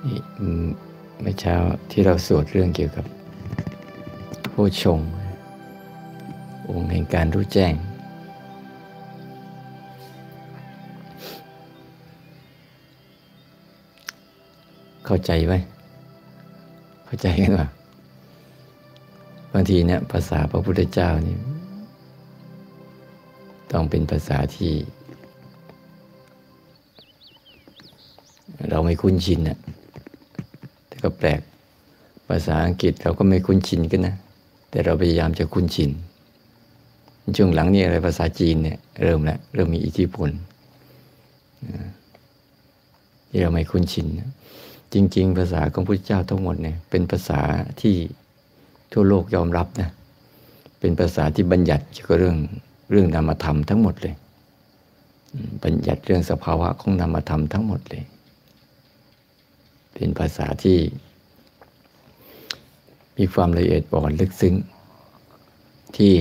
เมื่อเช้าที่เราสวดเรื่องเกี่ยวกับโพชง องค์แห่งการรู้แจ้ง เข้าใจไหมเข้าใจกันว่าบางทีเนี่ยภาษาพระพุทธเจ้านี่ต้องเป็นภาษาที่ เราไม่คุ้นชินนะ ก็แปลก ภาษาอังกฤษเราก็ไม่คุ้นชินกันนะ แต่เราพยายามจะคุ้นชิน ช่วงหลังนี้อะไรภาษาจีนเนี่ยเริ่มแล้วเริ่มมีอิทธิพลที่เราไม่คุ้นชิน จริง ๆ ภาษาของพระเจ้าทั้งหมดเนี่ยเป็นภาษาที่ทั่วโลกยอมรับนะเป็นภาษาที่บัญญัติเกี่ยวกับเรื่องเรื่องนามธรรมทั้งหมดเลย บัญญัติเรื่องสภาวะของนามธรรมทั้งหมดเลย เป็นภาษาที่มีความละเอียดอ่อนลึกซึ้ง ที่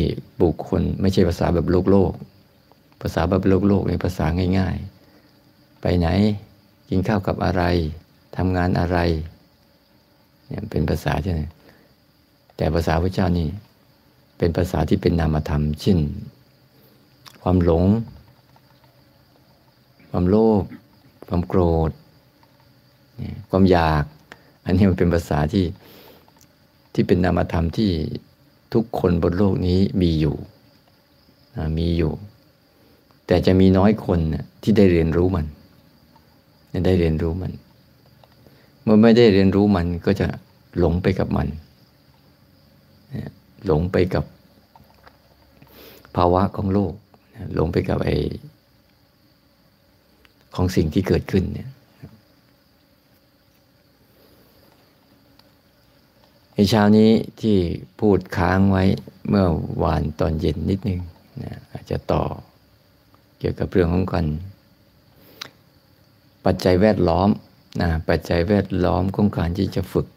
บุคคลไม่ใช่ภาษาแบบโลกโลก ภาษาแบบโลกโลกในภาษาง่าย ๆ ไปไหนกินข้าวกับอะไรทำงานอะไรเนี่ยเป็นภาษาใช่ไหมแต่ภาษาพระเจ้านี่เป็นภาษาที่เป็นนามธรรมเช่น ความหลง ความโลภความโกรธ ความอยาก อันนี้มันเป็นภาษาที่ที่เป็นนามธรรมที่ทุกคนบนโลกนี้มีอยู่มีอยู่ แต่จะมีน้อยคนที่ได้เรียนรู้มัน ได้เรียนรู้มัน เมื่อไม่ได้เรียนรู้มันก็จะหลงไปกับมัน หลงไปกับภาวะของโลก หลงไปกับไอของสิ่งที่เกิดขึ้นเนี่ย ในเช้านี้ที่พูดค้างไว้เมื่อวานตอนเย็นนิดนึงนะอาจจะต่อเกี่ยวกับเรื่องของกัน ปัจจัยแวดล้อมนะปัจจัยแวดล้อมของการที่จะฝึก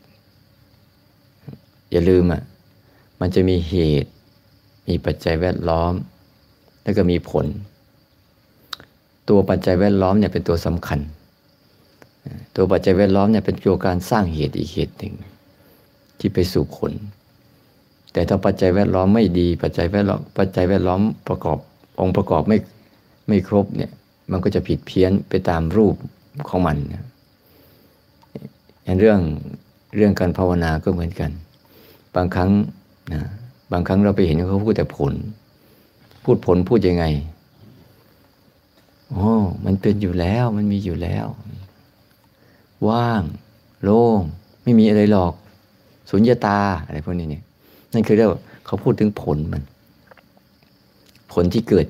อย่าลืมอะมันจะมีเหตุ มีปัจจัยแวดล้อม แล้วก็มีผล ตัวปัจจัยแวดล้อมเนี่ยเป็นตัวสำคัญ ตัวปัจจัยแวดล้อมเนี่ยเป็นตัวการสร้างเหตุอีกเหตุหนึ่ง ที่ไปสู่ผลแต่ถ้าปัจจัยแวดล้อมไม่ดี ปัจจัยแวดล้อมปัจจัยแวดล้อมประกอบองค์ประกอบไม่ไม่ครบเนี่ยมันก็จะผิดเพี้ยนไปตามรูปของมันนะอย่างเรื่องเรื่องการภาวนาก็เหมือนกัน บางครั้งนะบางครั้งเราไปเห็นเขาพูดแต่ผล พูดผลพูดยังไงโอ้มันเป็นอยู่แล้วมันมีอยู่แล้ว ว่าง โล่งไม่มีอะไรหรอก สุญญาตาอะไรพวกนี้เนี่ยนั่นคือเรียกว่าเขาพูดถึงผลมัน ผลที่เกิด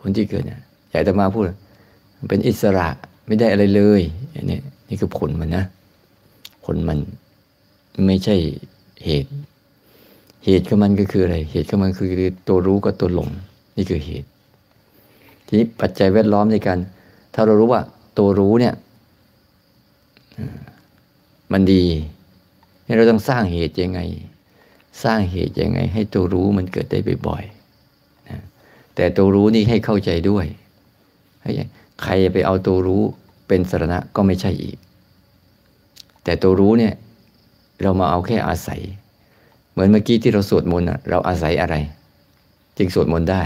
ผลที่เกิดเนี่ยอยากจะมาพูดมันเป็นอิสระไม่ได้อะไรเลยอันนี้นี่คือผลมันนะผลมันไม่ใช่เหตุ เหตุของมันก็คืออะไร เหตุของมันคือตัวรู้กับตัวหลง นี่คือเหตุ ทีนี้ปัจจัยแวดล้อมในการ ถ้าเรารู้ว่า ตัวรู้เนี่ย มันดี เราต้องสร้างเหตุยังไง สร้างเหตุยังไง ให้ตัวรู้มันเกิดได้บ่อยๆนะแต่ตัวรู้นี่ให้เข้าใจด้วยใครไปเอาตัวรู้เป็นสรณะก็ไม่ใช่อีก แต่ตัวรู้เนี่ย เรามาเอาแค่อาศัย เหมือนเมื่อกี้ที่เราสวดมนต์เราอาศัยอะไร จึงสวดมนต์ได้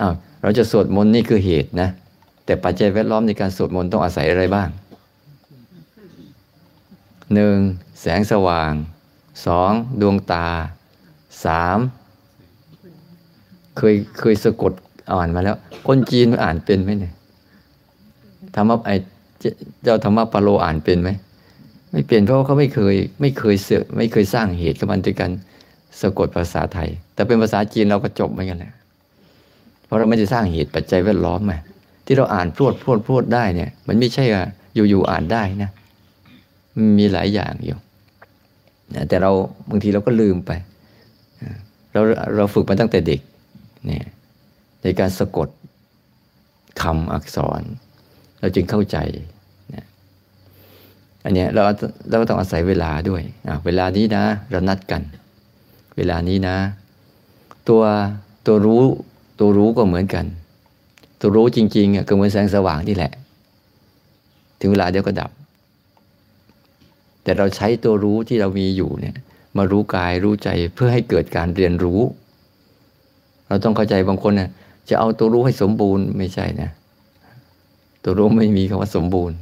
อ้าวเราจะสวดมนต์นี่คือเหตุนะ แต่ปัจจัยแวดล้อมในการสวดมนต์ต้องอาศัยอะไรบ้าง หนึ่งแสงสว่างสองดวงตาสามเคยเคยสะกดอ่านมาแล้ว คนจีนอ่านเป็นไหมเนี่ยธรรมะไอเจ้าธรรมะปาโลอ่านเป็นไหมไม่เปลี่ยนเพราะเขาไม่เคยไม่เคยเสือไม่เคยสร้างเหตุกับมันด้วยกันสะกดภาษาไทย แต่เป็นภาษาจีนเราก็จบเหมือนกันแหละเพราะเราไม่ได้สร้างเหตุปัจจัยแวดล้อมมาที่เราอ่านพรวดพรวดพรวดได้เนี่ย มันไม่ใช่ว่อยู่ๆอ่านได้นะ มีหลายอย่างอยู่แต่เราบางทีเราก็ลืมไป เราเราฝึกมาตั้งแต่เด็กเนี่ยในการสะกดคำอักษร เราจึงเข้าใจนอันนี้เราเราก็ต้องอาศัยเวลาด้วย เวลานี้นะ เรานัดกัน เวลานี้นะ ตัวตัวรู้ตัวรู้ก็เหมือนกัน ตัวรู้จริงๆก็เหมือนแสงสว่างนี่แหละ ถึงเวลาเดี๋ยวก็ดับ แต่เราใช้ตัวรู้ที่เรามีอยู่เนี่ยมารู้กายรู้ใจเพื่อให้เกิดการเรียนรู้ เราต้องเข้าใจบางคนเนี่ยจะเอาตัวรู้ให้สมบูรณ์ไม่ใช่นะ ตัวรู้ไม่มีคำว่าสมบูรณ์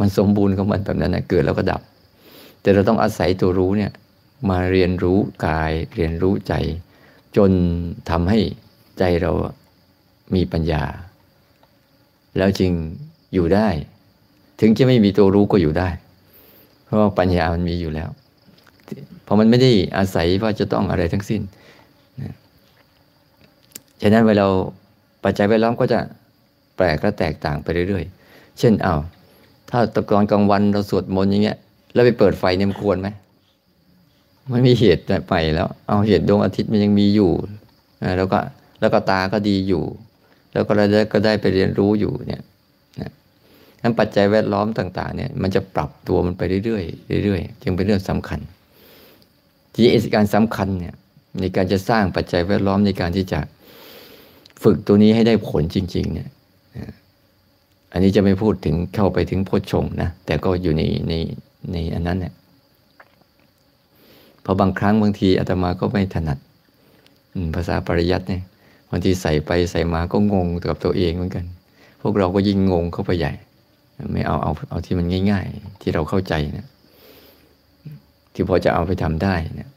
มันสมบูรณ์ของมันแบบนั้นนะเกิดแล้วก็ดับ แต่เราต้องอาศัยตัวรู้เนี่ยมาเรียนรู้กายเรียนรู้ใจ จนทำให้ใจเรามีปัญญา แล้วจึงอยู่ได้ ถึงจะไม่มีตัวรู้ก็อยู่ได้ ราะว่าปัญญามันมีอยู่แล้ว เพราะมันไม่ได้อาศัยว่าจะต้องอะไรทั้งสิ้นฉะนั้นเวลาปัจจัยแวดล้อมก็จะแปลกและแตกต่างไปเรื่อยๆ เช่นเอาถ้าตะกอนกลางวันเราสวดมนต์อย่างเงี้ย แล้วไปเปิดไฟเนี่ยมันควรไหมมันมีเหตุไปแล้ว เอาเหตุดวงอาทิตย์มันยังมีอยู่แล้วก็แล้วก็ตาก็ดีอยู่ แล้วก็เราได้ก็ได้ไปเรียนรู้อยู่เนี่ย นั้นปัจจัยแวดล้อมต่างๆเนี่ยมันจะปรับตัวมันไปเรื่อยๆเรื่อยๆจึงเป็นเรื่องสำคัญ ที่เอการสำคัญเนี่ยในการจะสร้างปัจจัยแวดล้อมในการที่จะฝึกตัวนี้ให้ได้ผลจริง ๆ เนี่ยอันนี้จะไม่พูดถึงเข้าไปถึงโพชงนะแต่ก็อยู่ในในในอันนั้นเนี่ยพอบางครั้งบางทีอาตมาก็ไม่ถนัดภาษาปริยัติเนี่ยบางทีใส่ไปใส่มาก็งงกับตัวเองเหมือนกัน พวกเราก็ยิ่งงงเข้าไปใหญ่ ไม่เอาเอาเอาที่มันง่าย ๆ ที่เราเข้าใจนะที่พอจะเอาไปทำได้นะ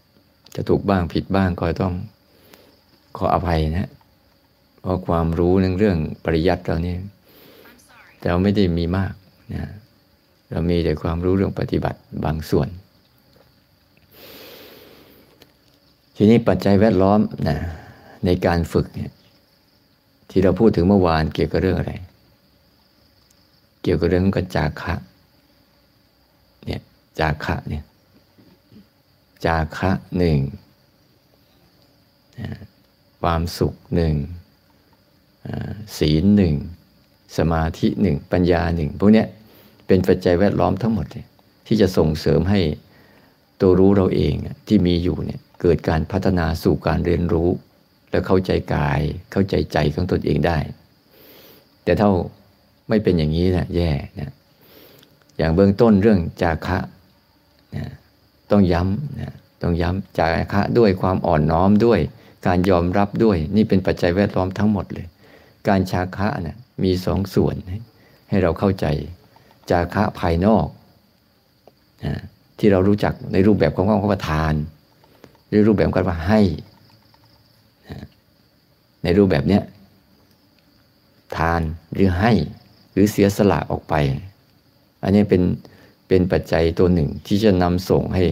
จะถูกบ้างผิดบ้างก็ต้องขออภัยนะเพราะความรู้ในเรื่องปริยัติเราเนี่ยเราไม่ได้มีมากนะเรามีแต่ความรู้เรื่องปฏิบัติบางส่วน ทีนี้ปัจจัยแวดล้อมนะในการฝึกเนี่ยที่เราพูดถึงเมื่อวานเกี่ยวกับเรื่องอะไร กี่ยวกับเรื่องกัจจาคะเนี่ยจาคะเนี่ยจาคะหนึ่งความสุขหนึ่งศีลหนึ่งสมาธิหนึ่งปัญญาหนึ่งพวกนี้เป็นปัจจัยแวดล้อมทั้งหมดที่จะส่งเสริมให้ตัวรู้เราเองที่มีอยู่เนี่ยเกิดการพัฒนาสู่การเรียนรู้ และเข้าใจกายเข้าใจใจของตนเองได้ แต่เท่า ไม่เป็นอย่างนี้นะแย่นะอย่างเบื้องต้นเรื่องจาคะนะต้องย้ำนะต้องย้ำจาคะด้วยความอ่อนน้อมด้วย การยอมรับด้วย นี่เป็นปัจจัยแวดล้อมทั้งหมดเลย การชาคะนะ่ะมีสองส่วนให้เราเข้าใจ จาคะภายนอกนะที่เรารู้จักในรูปแบบของคำว่าทานหรือรูปแบบการว่าให้ในรูปแบบเนี้ยทานหรือให้ รือเสียสละออกไป อันนี้เป็นเป็นปัจจัยตัวหนึ่งที่จะนำส่งให้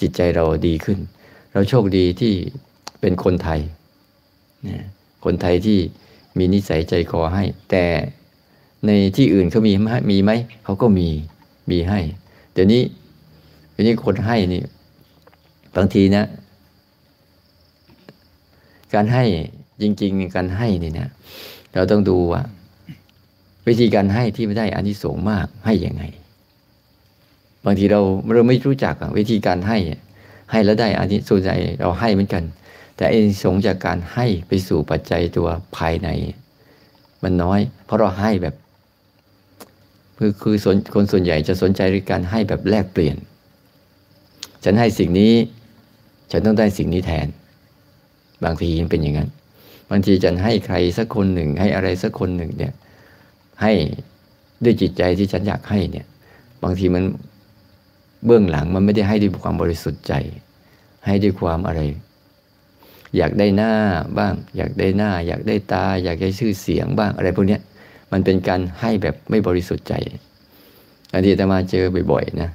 จิตใจเราดีขึ้น เราโชคดีที่เป็นคนไทยนะคนไทยที่มีนิสัยใจคอให้ แต่ในที่อื่นเขามีไหมมีไหมเขาก็มีมีให้เดี๋ยวนี้เดี๋ยวนี้คนให้นี่บางทีนะ การให้จริง ๆ การให้นี่นะเราต้องดูว่า วิธีการให้ที่ไม่ได้อานิสงส์มากให้ยังไง บางทีเราเราไม่รู้จักวิธีการให้ ให้แล้วได้อานิสงส์ใจเราให้เหมือนกัน แต่ไอ้สงจากการให้ไปสู่ปัจจัยตัวภายใน มันน้อย เพราะเราให้แบบคือคือคนส่วนใหญ่จะสนใจในการให้แบบแลกเปลี่ยน ฉันให้สิ่งนี้ ฉันต้องได้สิ่งนี้แทน บางทีมันเป็นอย่างนั้น บางทีฉันให้ใครสักคนหนึ่ง ให้อะไรสักคนหนึ่งเนี่ย ให้ด้วยจิตใจที่ฉันอยากให้เนี่ย บางทีมันเบื้องหลังมันไม่ได้ให้ด้วยความบริสุทธิ์ใจ ให้ด้วยความอะไร อยากได้หน้าบ้าง อยากได้หน้า อยากได้ตา อยากได้ชื่อเสียงบ้างอะไรพวกนี้มันเป็นการให้แบบไม่บริสุทธิ์ใจอันนี้ตมาเจอบ่อยๆนะ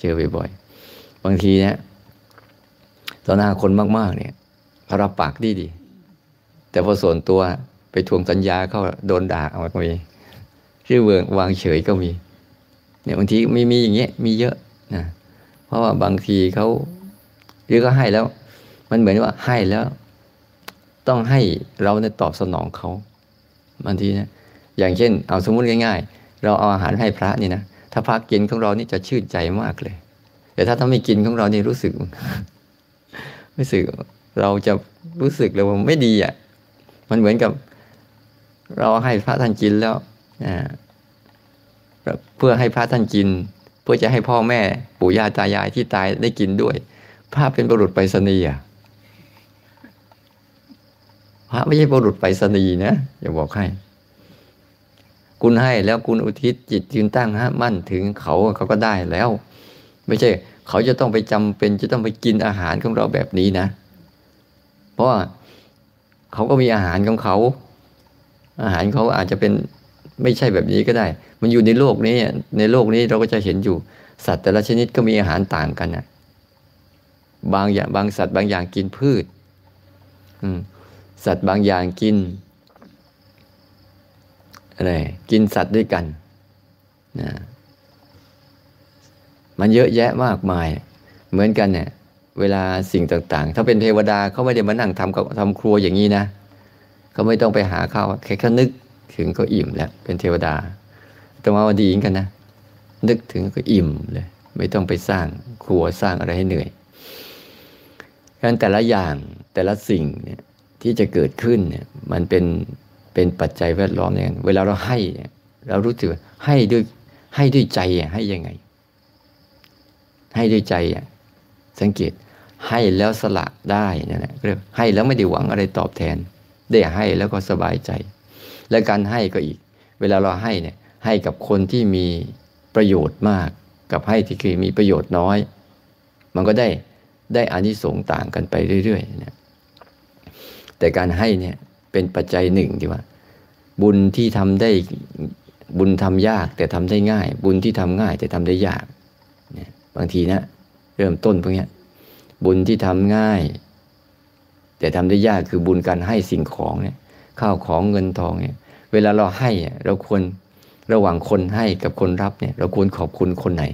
เจอบ่อยๆบางทีเนี่ยต่อหน้าคนมากๆ เนี่ยเขารับปากดีดีแต่พอส่วนตัว ทวงสัญญาเขาโดนด่าเอาก็มีชื่อเวงวางเฉยก็มี เนี่ยบางทีมีมีอย่างเงี้ยมีเยอะนะเพราะว่าบางทีเขาหรือก็ให้แล้ว มันเหมือนว่าให้แล้ว ต้องให้เราเนี่ยตอบสนองเขาบางทีนะอย่างเช่น เอาสมมุติง่ายๆ เราเอาอาหารให้พระนี่นะถ้าพระกินของเรานี่จะชื่นใจมากเลย แต่ถ้าถ้าไม่กินของเรานี่รู้สึกรู้สึกเราจะรู้สึกเลยว่าไม่ดีอะ มันเหมือนกับ เราให้พระท่านกินแล้วเพื่อให้พระท่านกิน เพื่อจะให้พ่อแม่ปู่ย่าตายายที่ตายได้กินด้วย พระเป็นบุรุษไปรษณีย์พระไม่ใช่บุรุษไปรษณีย์นะอย่าบอกให้ คุณให้แล้วคุณอุทิศจิตยืนตั้งฮะมั่นถึงเขาเขาก็ได้แล้ว ไม่ใช่ เขาจะต้องไปจำเป็นจะต้องไปกินอาหารของเราแบบนี้นะ เพราะว่าเขาก็มีอาหารของเขา อาหารเขาอาจจะเป็นไม่ใช่แบบนี้ก็ได้ มันอยู่ในโลกนี้ในโลกนี้เราก็จะเห็นอยู่ สัตว์แต่ละชนิดก็มีอาหารต่างกันนะบางอย่างบางสัตว์บางอย่างกินพืชสัตว์บางอย่างกินอะไรกินสัตว์ด้วยกันนะมันเยอะแยะมากมาย เหมือนกันเนี่ยเวลาสิ่งต่างๆ ถ้าเป็นเทวดาเขาไม่ได้มานั่งทำกับทำครัวอย่างนี้นะ เขาไม่ต้องไปหาข้าวแค่แค่นึกถึงก็อิ่มแล้วเป็นเทวดาแต่ว่าดีกันนะ นึกถึงก็อิ่มเลย ไม่ต้องไปสร้างครัวสร้างอะไรให้เหนื่อยการแต่ละอย่างแต่ละสิ่งเนี่ยที่จะเกิดขึ้นเนี่ยมันเป็นเป็นปัจจัยแวดล้อมเนี่ยเวลาเราให้เนี่ยเรารู้สึกให้ด้วยให้ด้วยใจอะให้ยังไง ให้ด้วยใจอะสังเกตให้แล้วสละได้นั่นแหละเรียกให้แล้วไม่ได้หวังอะไรตอบแทน ได้ให้แล้วก็สบายใจ และการให้ก็อีก เวลาเราให้เนี่ยให้กับคนที่มีประโยชน์มาก กับให้ที่คือมีประโยชน์น้อย มันก็ได้ได้อานิสงส์ต่างกันไปเรื่อยๆนะแต่การให้เนี่ยเป็นปัจจัยหนึ่งที่ว่า บุญที่ทำได้บุญทำยากแต่ทำได้ง่าย บุญที่ทำง่ายแต่ทำได้ยากเนี่ยบางทีนะเริ่มต้นพวกนี้บุญที่ทำง่าย แต่ทำได้ยากคือบุญการให้สิ่งของเนี่ยข้าวของเงินทองเนี่ย เวลาเราให้เราควรระหว่างคนให้กับคนรับเนี่ย เราควรขอบคุณคนไหน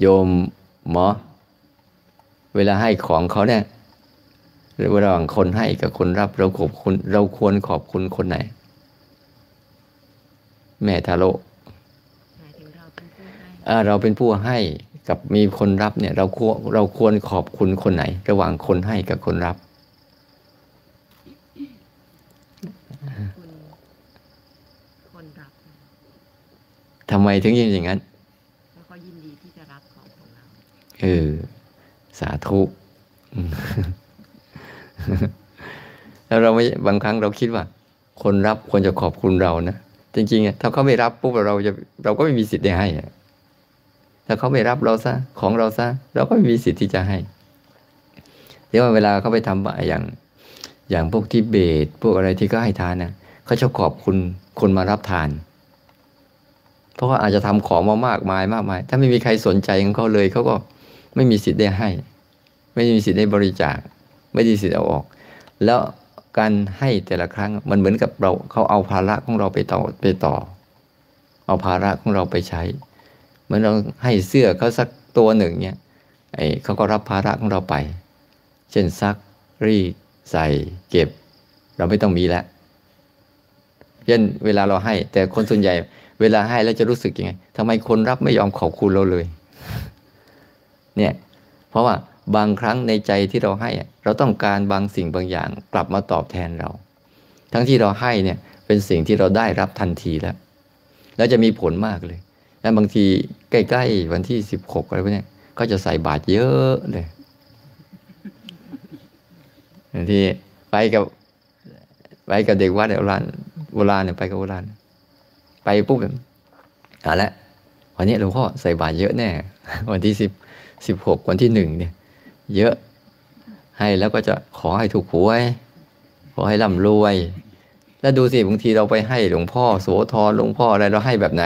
โยมหมอ เวลาให้ของเขาเนี่ยระหว่างคนให้กับคนรับ เราขอบคุณเราควรขอบคุณคนไหน แม่ทาโรเราเป็นผู้ให้ กับมีคนรับเนี่ยเราควรเราควรขอบคุณคนไหน ระหว่างคนให้กับคนรับ คนรับทำไมถึงยินอย่างนั้นแล้วก็ยินดีที่จะรับของของเราเออสาธุแล้วเราไม่บางครั้งเราคิดว่า คนรับควรจะขอบคุณเรานะจริงๆถ้าเขาไม่รับปุ๊บเราจะเราก็ไม่มีสิทธิ์ได้ให้ ถ้าเขาไม่รับเราซะของเราซะเราก็ไม่มีสิทธิ์ที่จะให้เดี๋ยวเวลาเขาไปทำอย่างอย่างพวกที่เบตพวกอะไรที่เขาให้ทานนะเขาจะขอบคุณคนมารับทาน เพราะว่าอาจจะทำของมามากมายมากมาย ถ้าไม่มีใครสนใจของเขาเลยเขาก็ไม่มีสิทธิ์ได้ให้ ไม่มีสิทธิ์ได้บริจาค ไม่มีสิทธิ์เอาออก แล้วการให้แต่ละครั้งมันเหมือนกับเราเขาเอาภาระของเราไปต่อไปต่อ เอาภาระของเราไปใช้ มือนเราให้เสื้อเขาสักตัวหนึ่งเนี่ยไอ้เขาก็รับภาระของเราไป เช่นซักรีดใส่เก็บ เราไม่ต้องมีแล้วเช่นเวลาเราให้ แต่คนส่วนใหญ่ เวลาให้แล้วจะรู้สึกยังไงทำไมคนรับไม่ยอมขอบคุณเราเลย เนี่ย เพราะว่าบางครั้งในใจที่เราให้ เราต้องการบางสิ่งบางอย่าง กลับมาตอบแทนเรา ทั้งที่เราให้เนี่ย เป็นสิ่งที่เราได้รับทันทีแล้ว แล้วจะมีผลมากเลย แล้วบางทีใกล้ๆวันที่สิบหกอะไรพวกนี้ก็จะใส่บาตรเยอะเลยบางทีไปกับไปกับเด็กวัดโบราณโบราณเนี่ยไปกับโบราณไปปุ๊บแบบอะแล้ววันนี้หลวงพ่อใส่บาตรเยอะแน่ วันที่สิบสิบหกวันที่หนึ่งเนี่ย เยอะให้แล้วก็จะขอให้ถูกหวยขอให้ร่ำรวย แล้วดูสิบางทีเราไปให้หลวงพ่อโสธรหลวงพ่ออะไรเราให้แบบไหน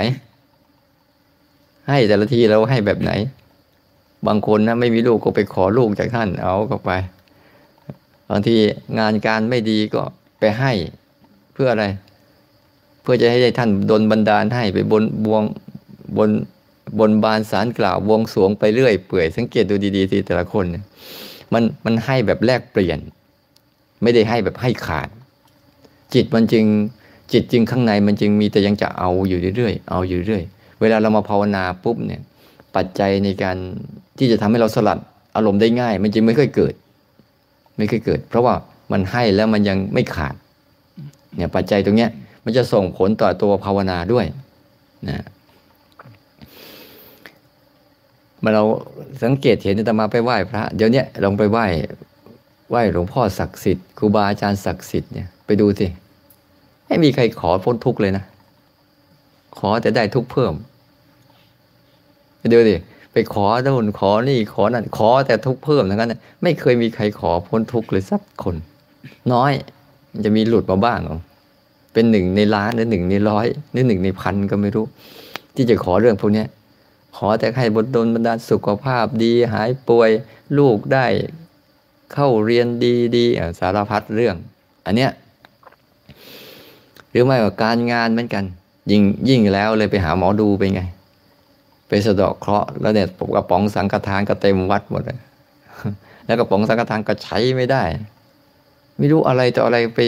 ให้แต่ละทีเราให้แบบไหน บางคนนะไม่มีลูกก็ไปขอลูกจากท่านเอาก็ไป บางทีงานการไม่ดีก็ไปให้เพื่ออะไร เพื่อจะให้ท่านดนบันดาลให้ไปบนบวงบนบนบานสารกล่าววงสวงไปเรื่อยเปื่อยสังเกตดูดีๆทีแต่ละคนเนี่ยมันมันให้แบบแลกเปลี่ยน ไม่ได้ให้แบบให้ขาด จิตมันจึงจิตจึงข้างในมันจึงมีแต่ยังจะเอาอยู่เรื่อยๆเอาอยู่เรื่อย เวลาเรามาภาวนาปุ๊บเนี่ยปัจจัยในการที่จะทำให้เราสลัดอารมณ์ได้ง่าย มันจึงไม่ค่อยเกิด ไม่ค่อยเกิด เพราะว่ามันให้แล้วมันยังไม่ขาดเนี่ยปัจจัยตรงเนี้ยมันจะส่งผลต่อตัวภาวนาด้วยนะมาเราสังเกตเห็นอาตมาไปไหว้พระ เดี๋ยวนี้ลองไปไหว้ไหว้หลวงพ่อศักดิ์สิทธิ์ครูบาอาจารย์ศักดิ์สิทธิ์เนี่ยไปดูสิไม่มีใครขอพ้นทุกข์เลยนะ ขอแต่ได้ทุกเพิ่มดูดิไปขอโน่นขอนี่ขอนั่นขอแต่ทุกเพิ่มทั้งนั้นไม่เคยมีใครขอพ้นทุกข์เลยสักคน น้อยจะมีหลุดมาบ้างเป็นหนึ่งในล้านหรือหนึ่งในร้อยหรือหนึ่งในพันก็ไม่รู้ ที่จะขอเรื่องพวกนี้ขอแต่ให้บทดลบรรดาสุขภาพดีหายป่วย ลูกได้เข้าเรียนดีดีสารพัดเรื่อง อันเนี้ยหรือไม่ว่าการงานเหมือนกัน ยิ่งยิ่งแล้วเลยไปหาหมอดูไปไง ไปสะดอกเคราะห์แล้วเนี่ยกระป๋องสังฆทานก็เต็มวัดหมดเลยแล้วกระป๋องสังฆทานก็ใช้ไม่ได้ ไม่รู้อะไรต่ออะไรไป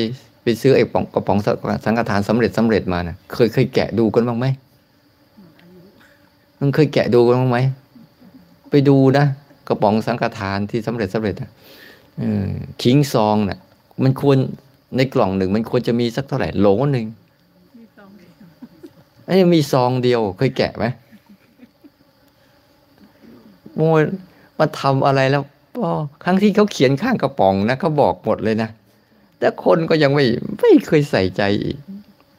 ไปซื้อไอ้ป๋องกระป๋องสังฆทานสำเร็จสำเร็จมานะเคยเคยแกะดูกันบ้างไหมมันเคยแกะดูกันบ้างไหมไปดูนะกระป๋องสังฆทานที่สำเร็จสำเร็จอะคิงซองเนะ่ะ มันควรในกล่องหนึ่ง มันควรจะมีสักเท่าไหร่โหลหนึ่ง ไอ้มีซองเดียวเคยแกะไหมโมมาทำอะไรแล้วครั้งที่เขาเขียนข้างกระป๋องนะเขาบอกหมดเลยนะแต่คนก็ยังไม่ไม่เคยใส่ใจอีก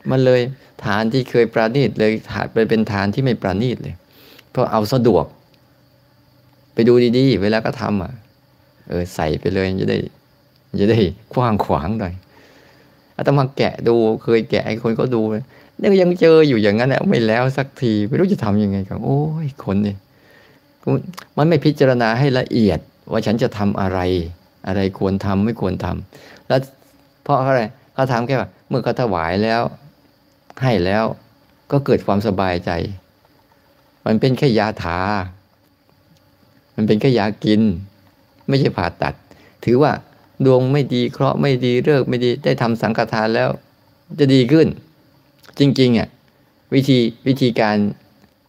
มันเลยฐานที่เคยประณีตเลยฐานไปเป็นฐานที่ไม่ประณีตเลย เพราะเอาสะดวก ไปดูดีๆ เวลาก็ทำอะ เออใส่ไปเลยจะได้จะได้กว้างขวางหน่อยอาตมาแกะดูเคยแกะให้คนก็ดู เนี่ยยังเจออยู่อย่างนั้นแหละไม่แล้วสักทีไม่รู้จะทํำยังไงกันโอ้ยคนเนี่ยมันไม่พิจารณาให้ละเอียด ว่าฉันจะทำอะไร อะไรควรทำไม่ควรทำแล้วเพราะอะไรเขาทำแค่ว่าเมื่อเขาถวายแล้ว ให้แล้วก็เกิดความสบายใจ มันเป็นแค่ยาถามันเป็นแค่ยากิน ไม่ใช่ผ่าตัด ถือว่าดวงไม่ดีเคราะห์ไม่ดีเลิกไม่ดีได้ทำสังฆทานแล้ว จะดีขึ้น จริงๆอะวิธีวิธีการ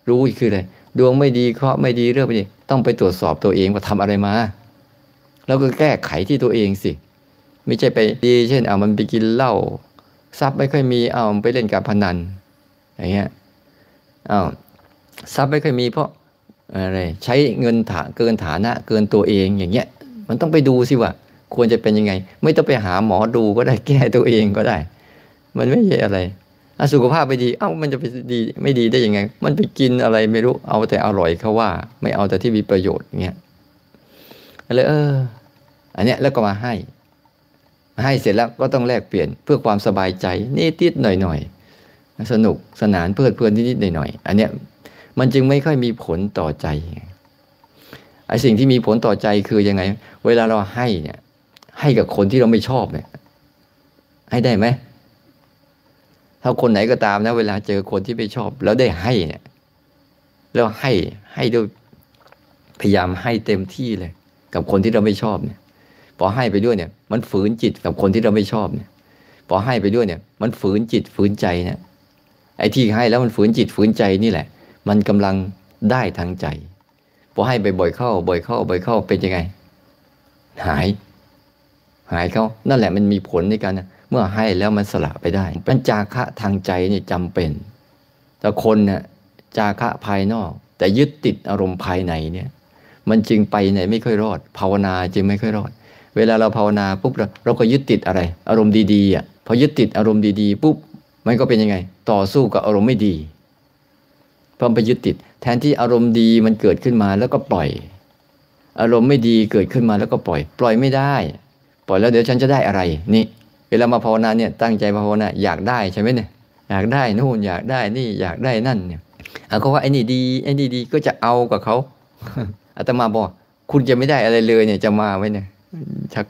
รู้คืออะไรดวงไม่ดีเคราะห์ไม่ดีเลิกไม่ดีต้องไปตรวจสอบตัวเองว่าทำอะไรมา แล้วก็แก้ไขที่ตัวเองสิ ไม่ใช่ไปดีเช่นเอามันไปกินเหล้าทรัพย์ไม่ค่อยมีเอาไปเล่นการพนันอย่างเงี้ยเอาทรัพย์ไม่ค่อยมีเพราะอะไรใช้เงินฐานเกินฐานะเกินตัวเองอย่างเงี้ย มันต้องไปดูสิว่า ควรจะเป็นยังไง ไม่ต้องไปหาหมอดูก็ได้แก้ตัวเองก็ได้ มันไม่ใช่อะไร สุขภาพไม่ดี เอ้ามันจะไปดีไม่ดีได้ยังไง มันไปกินอะไรไม่รู้เอาแต่อร่อยเขาว่า ไม่เอาแต่ที่มีประโยชน์เงี้ยเลยเออ อันเนี้ยแล้วก็มาให้ ให้เสร็จแล้วก็ต้องแลกเปลี่ยนเพื่อความสบายใจนิดนิดหน่อยหน่อยสนุกสนานเพลิดเพลินนิดนิดหน่อยหน่อยอันเนี้ยมันจึงไม่ค่อยมีผลต่อใจไอ้สิ่งที่มีผลต่อใจคือยังไง เวลาเราให้เนี่ย ให้กับคนที่เราไม่ชอบเนี่ย ให้ได้ไหม ถ้าคนไหนก็ตามนะ เวลาเจอคนที่ไม่ชอบ แล้วได้ให้เนี่ยแล้วให้ให้ด้วยพยายามให้เต็มที่เลย กับคนที่เราไม่ชอบเนี่ยพอให้ไปด้วยเนี่ย มันฝืนจิตกับคนที่เราไม่ชอบเนี่ยพอให้ไปด้วยเนี่ย มันฝืนจิตฝืนใจเนี่ยไอ้ที่ให้แล้วมันฝืนจิตฝืนใจนี่แหละ มันกำลังได้ทางใจพอให้ไปบ่อยเข้า บ่อยเข้า บ่อยเข้าเป็นยังไง หาย หายเขานั่นแหละมันมีผลในการ เมื่อให้แล้วมันสละไปได้เป็นจาคะทางใจนี่จำเป็น แต่คนเนี่ยจาคะภายนอก แต่ยึดติดอารมณ์ภายในเนี่ย มันจึงไปไหนไม่ค่อยรอด ภาวนาจึงไม่ค่อยรอด เวลาเราภาวนาปุ๊บเราเราก็ยึดติดอะไร อารมณ์ดีๆอะพอยึดติดอารมณ์ดีๆปุ๊บมันก็เป็นยังไง ต่อสู้กับอารมณ์ไม่ดีพอไปยึดติด แทนที่อารมณ์ดีมันเกิดขึ้นมาแล้วก็ปล่อย อารมณ์ไม่ดีเกิดขึ้นมาแล้วก็ปล่อย ปล่อยไม่ได้ ปล่อยแล้วเดี๋ยวฉันจะได้อะไรนี่ เวลามาภาวนาเนี่ยตั้งใจภาวนาอยากได้ใช่ไหมเนี่ยอยากได้นู่นอยากได้นี่อยากได้นั่นเนี่ยเขาว่าไอ้นี่ดีไอ้นี่ดีก็จะเอากับเขาอาตมาบอก คุณจะไม่ได้อะไรเลยเนี่ยจะมาไว้เนี่ยชัก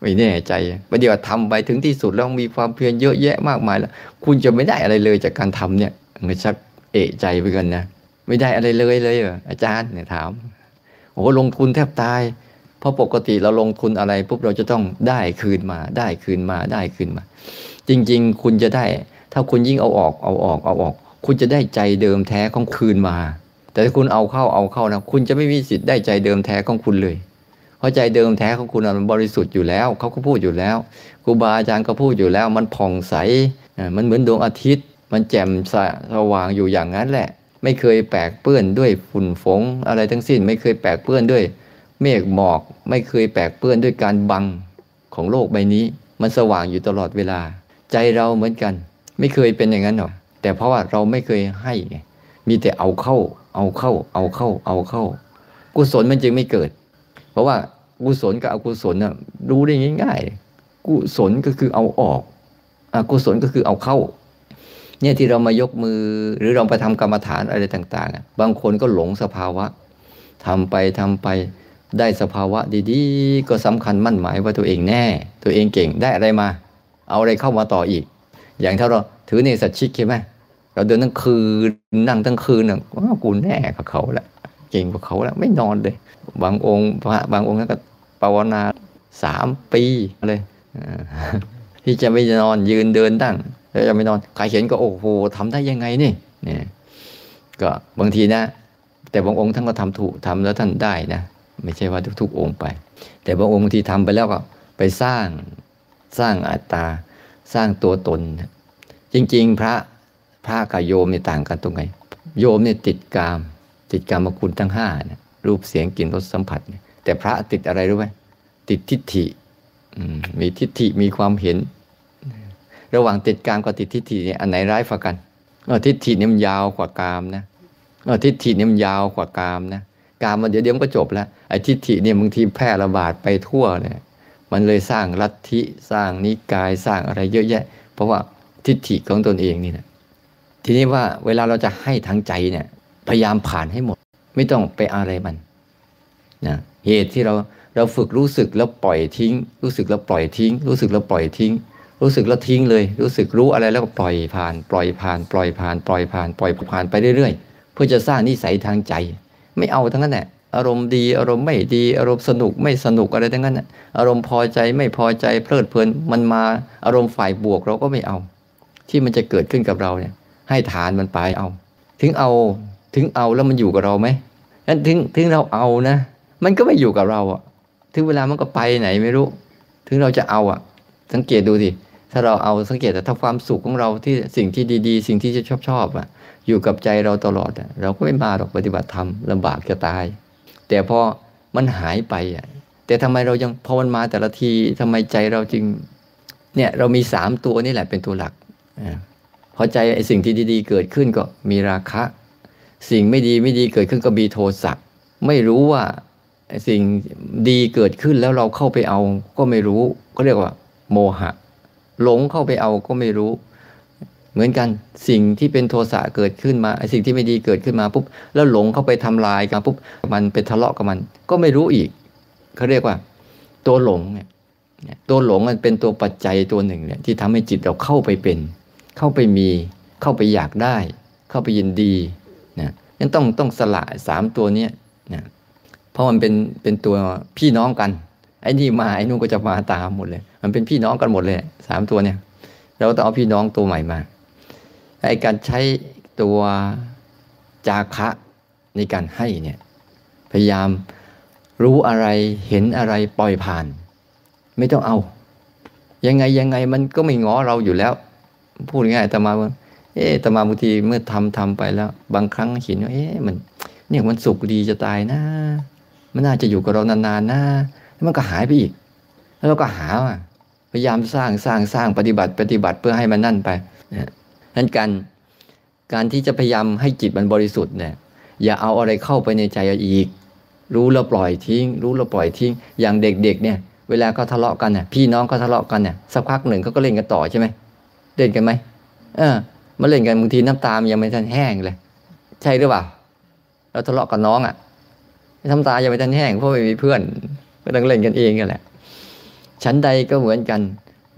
ไม่แน่ใจประเดี๋ยวทำไปถึงที่สุดแล้วมีความเพียรเยอะแยะมากมายแล้ว คุณจะไม่ได้อะไรเลยจากการทำเนี่ยมันชักเอะใจไปกันนะไม่ได้อะไรเลยเลยเหรออาจารย์เนี่ยถามโอ้ลงทุนแทบตาย ราะปกติเราลงทุนอะไรปุ๊บเราจะต้องได้คืนมาได้คืนมาได้คืนมา จริงๆ คุณจะได้ ถ้าคุณยิ่งเอาออกเอาออกเอาออก คุณจะได้ใจเดิมแท้ของคืนมา แต่ถ้าคุณเอาเข้าเอาเข้านะคุณจะไม่มีสิทธิ์ได้ใจเดิมแท้ของคุณเลย เพราะใจเดิมแท้ของคุณมันบริสุทธิ์อยู่แล้วเขาก็พูดอยู่แล้วครูบาอาจารย์ก็พูดอยู่แล้ว มันผ่องใสมันเหมือนดวงอาทิตย์ มันแจ่มสว่างอยู่อย่างนั้นแหละ ไม่เคยแปกเปื้อนด้วยฝุ่นฝงอะไรทั้งสิ้น ไม่เคยแปกเปื้อนด้วย เมฆหมอก ไม่เคยแปกเปื้อนด้วยการบังของโลกใบนี้ มันสว่างอยู่ตลอดเวลา ใจเราเหมือนกัน ไม่เคยเป็นอย่างนั้นหรอกแต่เพราะว่าเราไม่เคยให้ไงมีแต่เอาเข้า เอาเข้า เอาเข้า เอาเข้า กุศลมันจึงไม่เกิด เพราะว่ากุศลกับอกุศลน่ะรู้ได้ง่ายๆกุศลก็คือเอาออกอกุศลก็คือเอาเข้า เนี่ยที่เรามายกมือหรือเราไปทำกรรมฐานอะไรต่าง ๆ บางคนก็หลงสภาวะทำไปทำไป ได้สภาวะดีๆ ก็สำคัญมั่นหมายว่าตัวเองแน่ ตัวเองเก่งได้อะไรมา เอาอะไรเข้ามาต่ออีก อย่างถ้าเราถือเนสัตชิกใช่ไหมเราเดินทั้งคืนนั่งทั้งคืนน่ะกูแน่กับเขาแหละเก่งกว่าเขาแล้วไม่นอนเลย บางองค์พระบางองค์ก็ภาวนาสามปีเลยที่จะไม่นอนยืนเดินตั้งแล้วจะไม่นอนใครเห็นก็โอ้โหทำได้ยังไงนี่เนี่ยก็บางทีนะ แต่บางองค์ท่านก็ทำถูกทำแล้วท่านได้นะ ไม่ใช่ว่าทุก ๆ องค์ไป แต่บางองค์ที่ทำไปแล้วก็ไปสร้างสร้างอัตตา สร้างตัวตน จริง ๆ พระพระกับโยมเนี่ยต่างกันตรงไหนโยมเนี่ยติดกาม ติดกามคุณทั้งห้านะรูปเสียงกลิ่นรสสัมผัส แต่พระติดอะไรรู้ไหมติดทิฏฐิมีทิฏฐิมีความเห็น ระหว่างติดกามกับติดทิฏฐิเนี่ยอันไหนร้ายฝ่ากันทิฏฐิเนี่ยมันยาวกว่ากามนะทิฏฐิเนี่ยมันยาวกว่ากามนะ กามมันเดี๋ยวเดี๋ยวก็จบแล้วไอ้ทิฏฐิเนี่ยบางทีแพร่ระบาดไปทั่วเลยมันเลยสร้างลัทธิสร้างนิกายสร้างอะไรเยอะแยะ เพราะว่าทิฏฐิของตนเองนี่นะทีนี้ว่าเวลาเราจะให้ทางใจเนี่ยพยายามผ่านให้หมด ไม่ต้องไปอะไรมันนะเหตุที่เราเราฝึกรู้สึกแล้วปล่อยทิ้ง รู้สึกแล้วปล่อยทิ้ง รู้สึกแล้วปล่อยทิ้ง รู้สึกแล้วทิ้งเลย รู้สึกรู้อะไรแล้วก็ปล่อยผ่าน ปล่อยผ่าน ปล่อยผ่าน ปล่อยผ่าน ปล่อยผ่านไปเรื่อยๆ เพื่อจะสร้างนิสัยทางใจ ไม่เอาทั้งนั้นแหละอารมณ์ดีอารมณ์ไม่ดี อารมณ์สนุกไม่สนุกอะไรทั้งนั้นอารมณ์พอใจไม่พอใจเพลิดเพลินมันมาอารมณ์ฝ่ายบวกเราก็ไม่เอา ที่มันจะเกิดขึ้นกับเราเนี่ย ให้ฐานมันไปเอา ถึงเอาถึงเอาแล้วมันอยู่กับเราไหมนั้นถึงถึงเราเอานะ มันก็ไม่อยู่กับเราอะ ถึงเวลามันก็ไปไหนไม่รู้ ถึงเราจะเอาอะ สังเกตดูสิถ้าเราเอาสังเกตแต่ถ้าความสุขของเราที่สิ่งที่ดี ๆ สิ่งที่จะชอบชอบอะ อยู่กับใจเราตลอดอะเราก็ไม่มาหรอกปฏิบัติธรรมลำบากจะตาย แต่พอมันหายไปอะแต่ทำไมเรายังพอมันมาแต่ละทีทำไมใจเราจึงเนี่ยเรามีสามตัวนี่แหละเป็นตัวหลักพอใจไอ้สิ่งที่ดีๆ เกิดขึ้นก็มีราคะ สิ่งไม่ดีไม่ดีเกิดขึ้นก็มีโทสะไม่รู้ว่าสิ่งดีเกิดขึ้นแล้วเราเข้าไปเอาก็ไม่รู้ ก็เรียกว่า โมหะ หลงเข้าไปเอาก็ไม่รู้ เหมือนกันสิ่งที่เป็นโทสะเกิดขึ้นมาไอ้สิ่งที่ไม่ดีเกิดขึ้นมาปุ๊บแล้วหลงเข้าไปทำลายกันปุ๊บมันไปทะเลาะกับมัน ก็ไม่รู้อีกเขาเรียกว่า ตัวหลงเนี่ยตัวหลงมันเป็นตัวปัจจัยตัวหนึ่งเนี่ยที่ทำให้จิตเราเข้าไปเป็น เข้าไปมี เข้าไปอยากได้ เข้าไปยินดีนะยังต้องต้องสละสามตัวเนี้ยนะเพราะมันเป็นเป็นตัวพี่น้องกันไอ้นี่มาไอ้นู่นก็จะมาตามหมดเลย มันเป็นพี่น้องกันหมดเลยสามตัวเนี่ย เราต้องเอาพี่น้องตัวใหม่มา ไอการใช้ตัวจาคะในการให้เนี่ยพยายามรู้อะไรเห็นอะไรปล่อยผ่าน ไม่ต้องเอา ยังไงยังไงมันก็ไม่ง้อเราอยู่แล้ว พูดง่ายแตมาว่าเอ๊ะแตมาบางทีเมื่อทำทำไปแล้ว บางครั้งเห็นว่าเอ๊ะมัน เนี่ยมันสุขดีจะตายนะ มันน่าจะอยู่กับเรานานๆนะแล้วมันก็หายไปอีก แล้วเราก็หาพยายามสร้างสร้างสร้างปฏิบัติปฏิบัติเพื่อให้มันนั่นไป นั้นการการที่จะพยายามให้จิตมันบริสุทธิ์เนี่ยอย่าเอาอะไรเข้าไปในใจอีก รู้แล้วปล่อยทิ้ง รู้แล้วปล่อยทิ้ง อย่างเด็กๆ เนี่ย เวลาเขาทะเลาะกันเนี่ยพี่น้องเขาทะเลาะกันเนี่ยสักพักหนึ่งเขาก็เล่นกันต่อใช่ไหมเล่นกันไหมเออมาเล่นกันบางทีน้ำตามยังไม่ทันแห้งเลย ใช่หรือเปล่าเราทะเลาะกับน้องอะ่ะน้ำตายังไม่ทันแห้งเพราะไม่มีเพื่อนก็ต้องเล่นกันเองกันแหละ ชั้นใดก็เหมือนกัน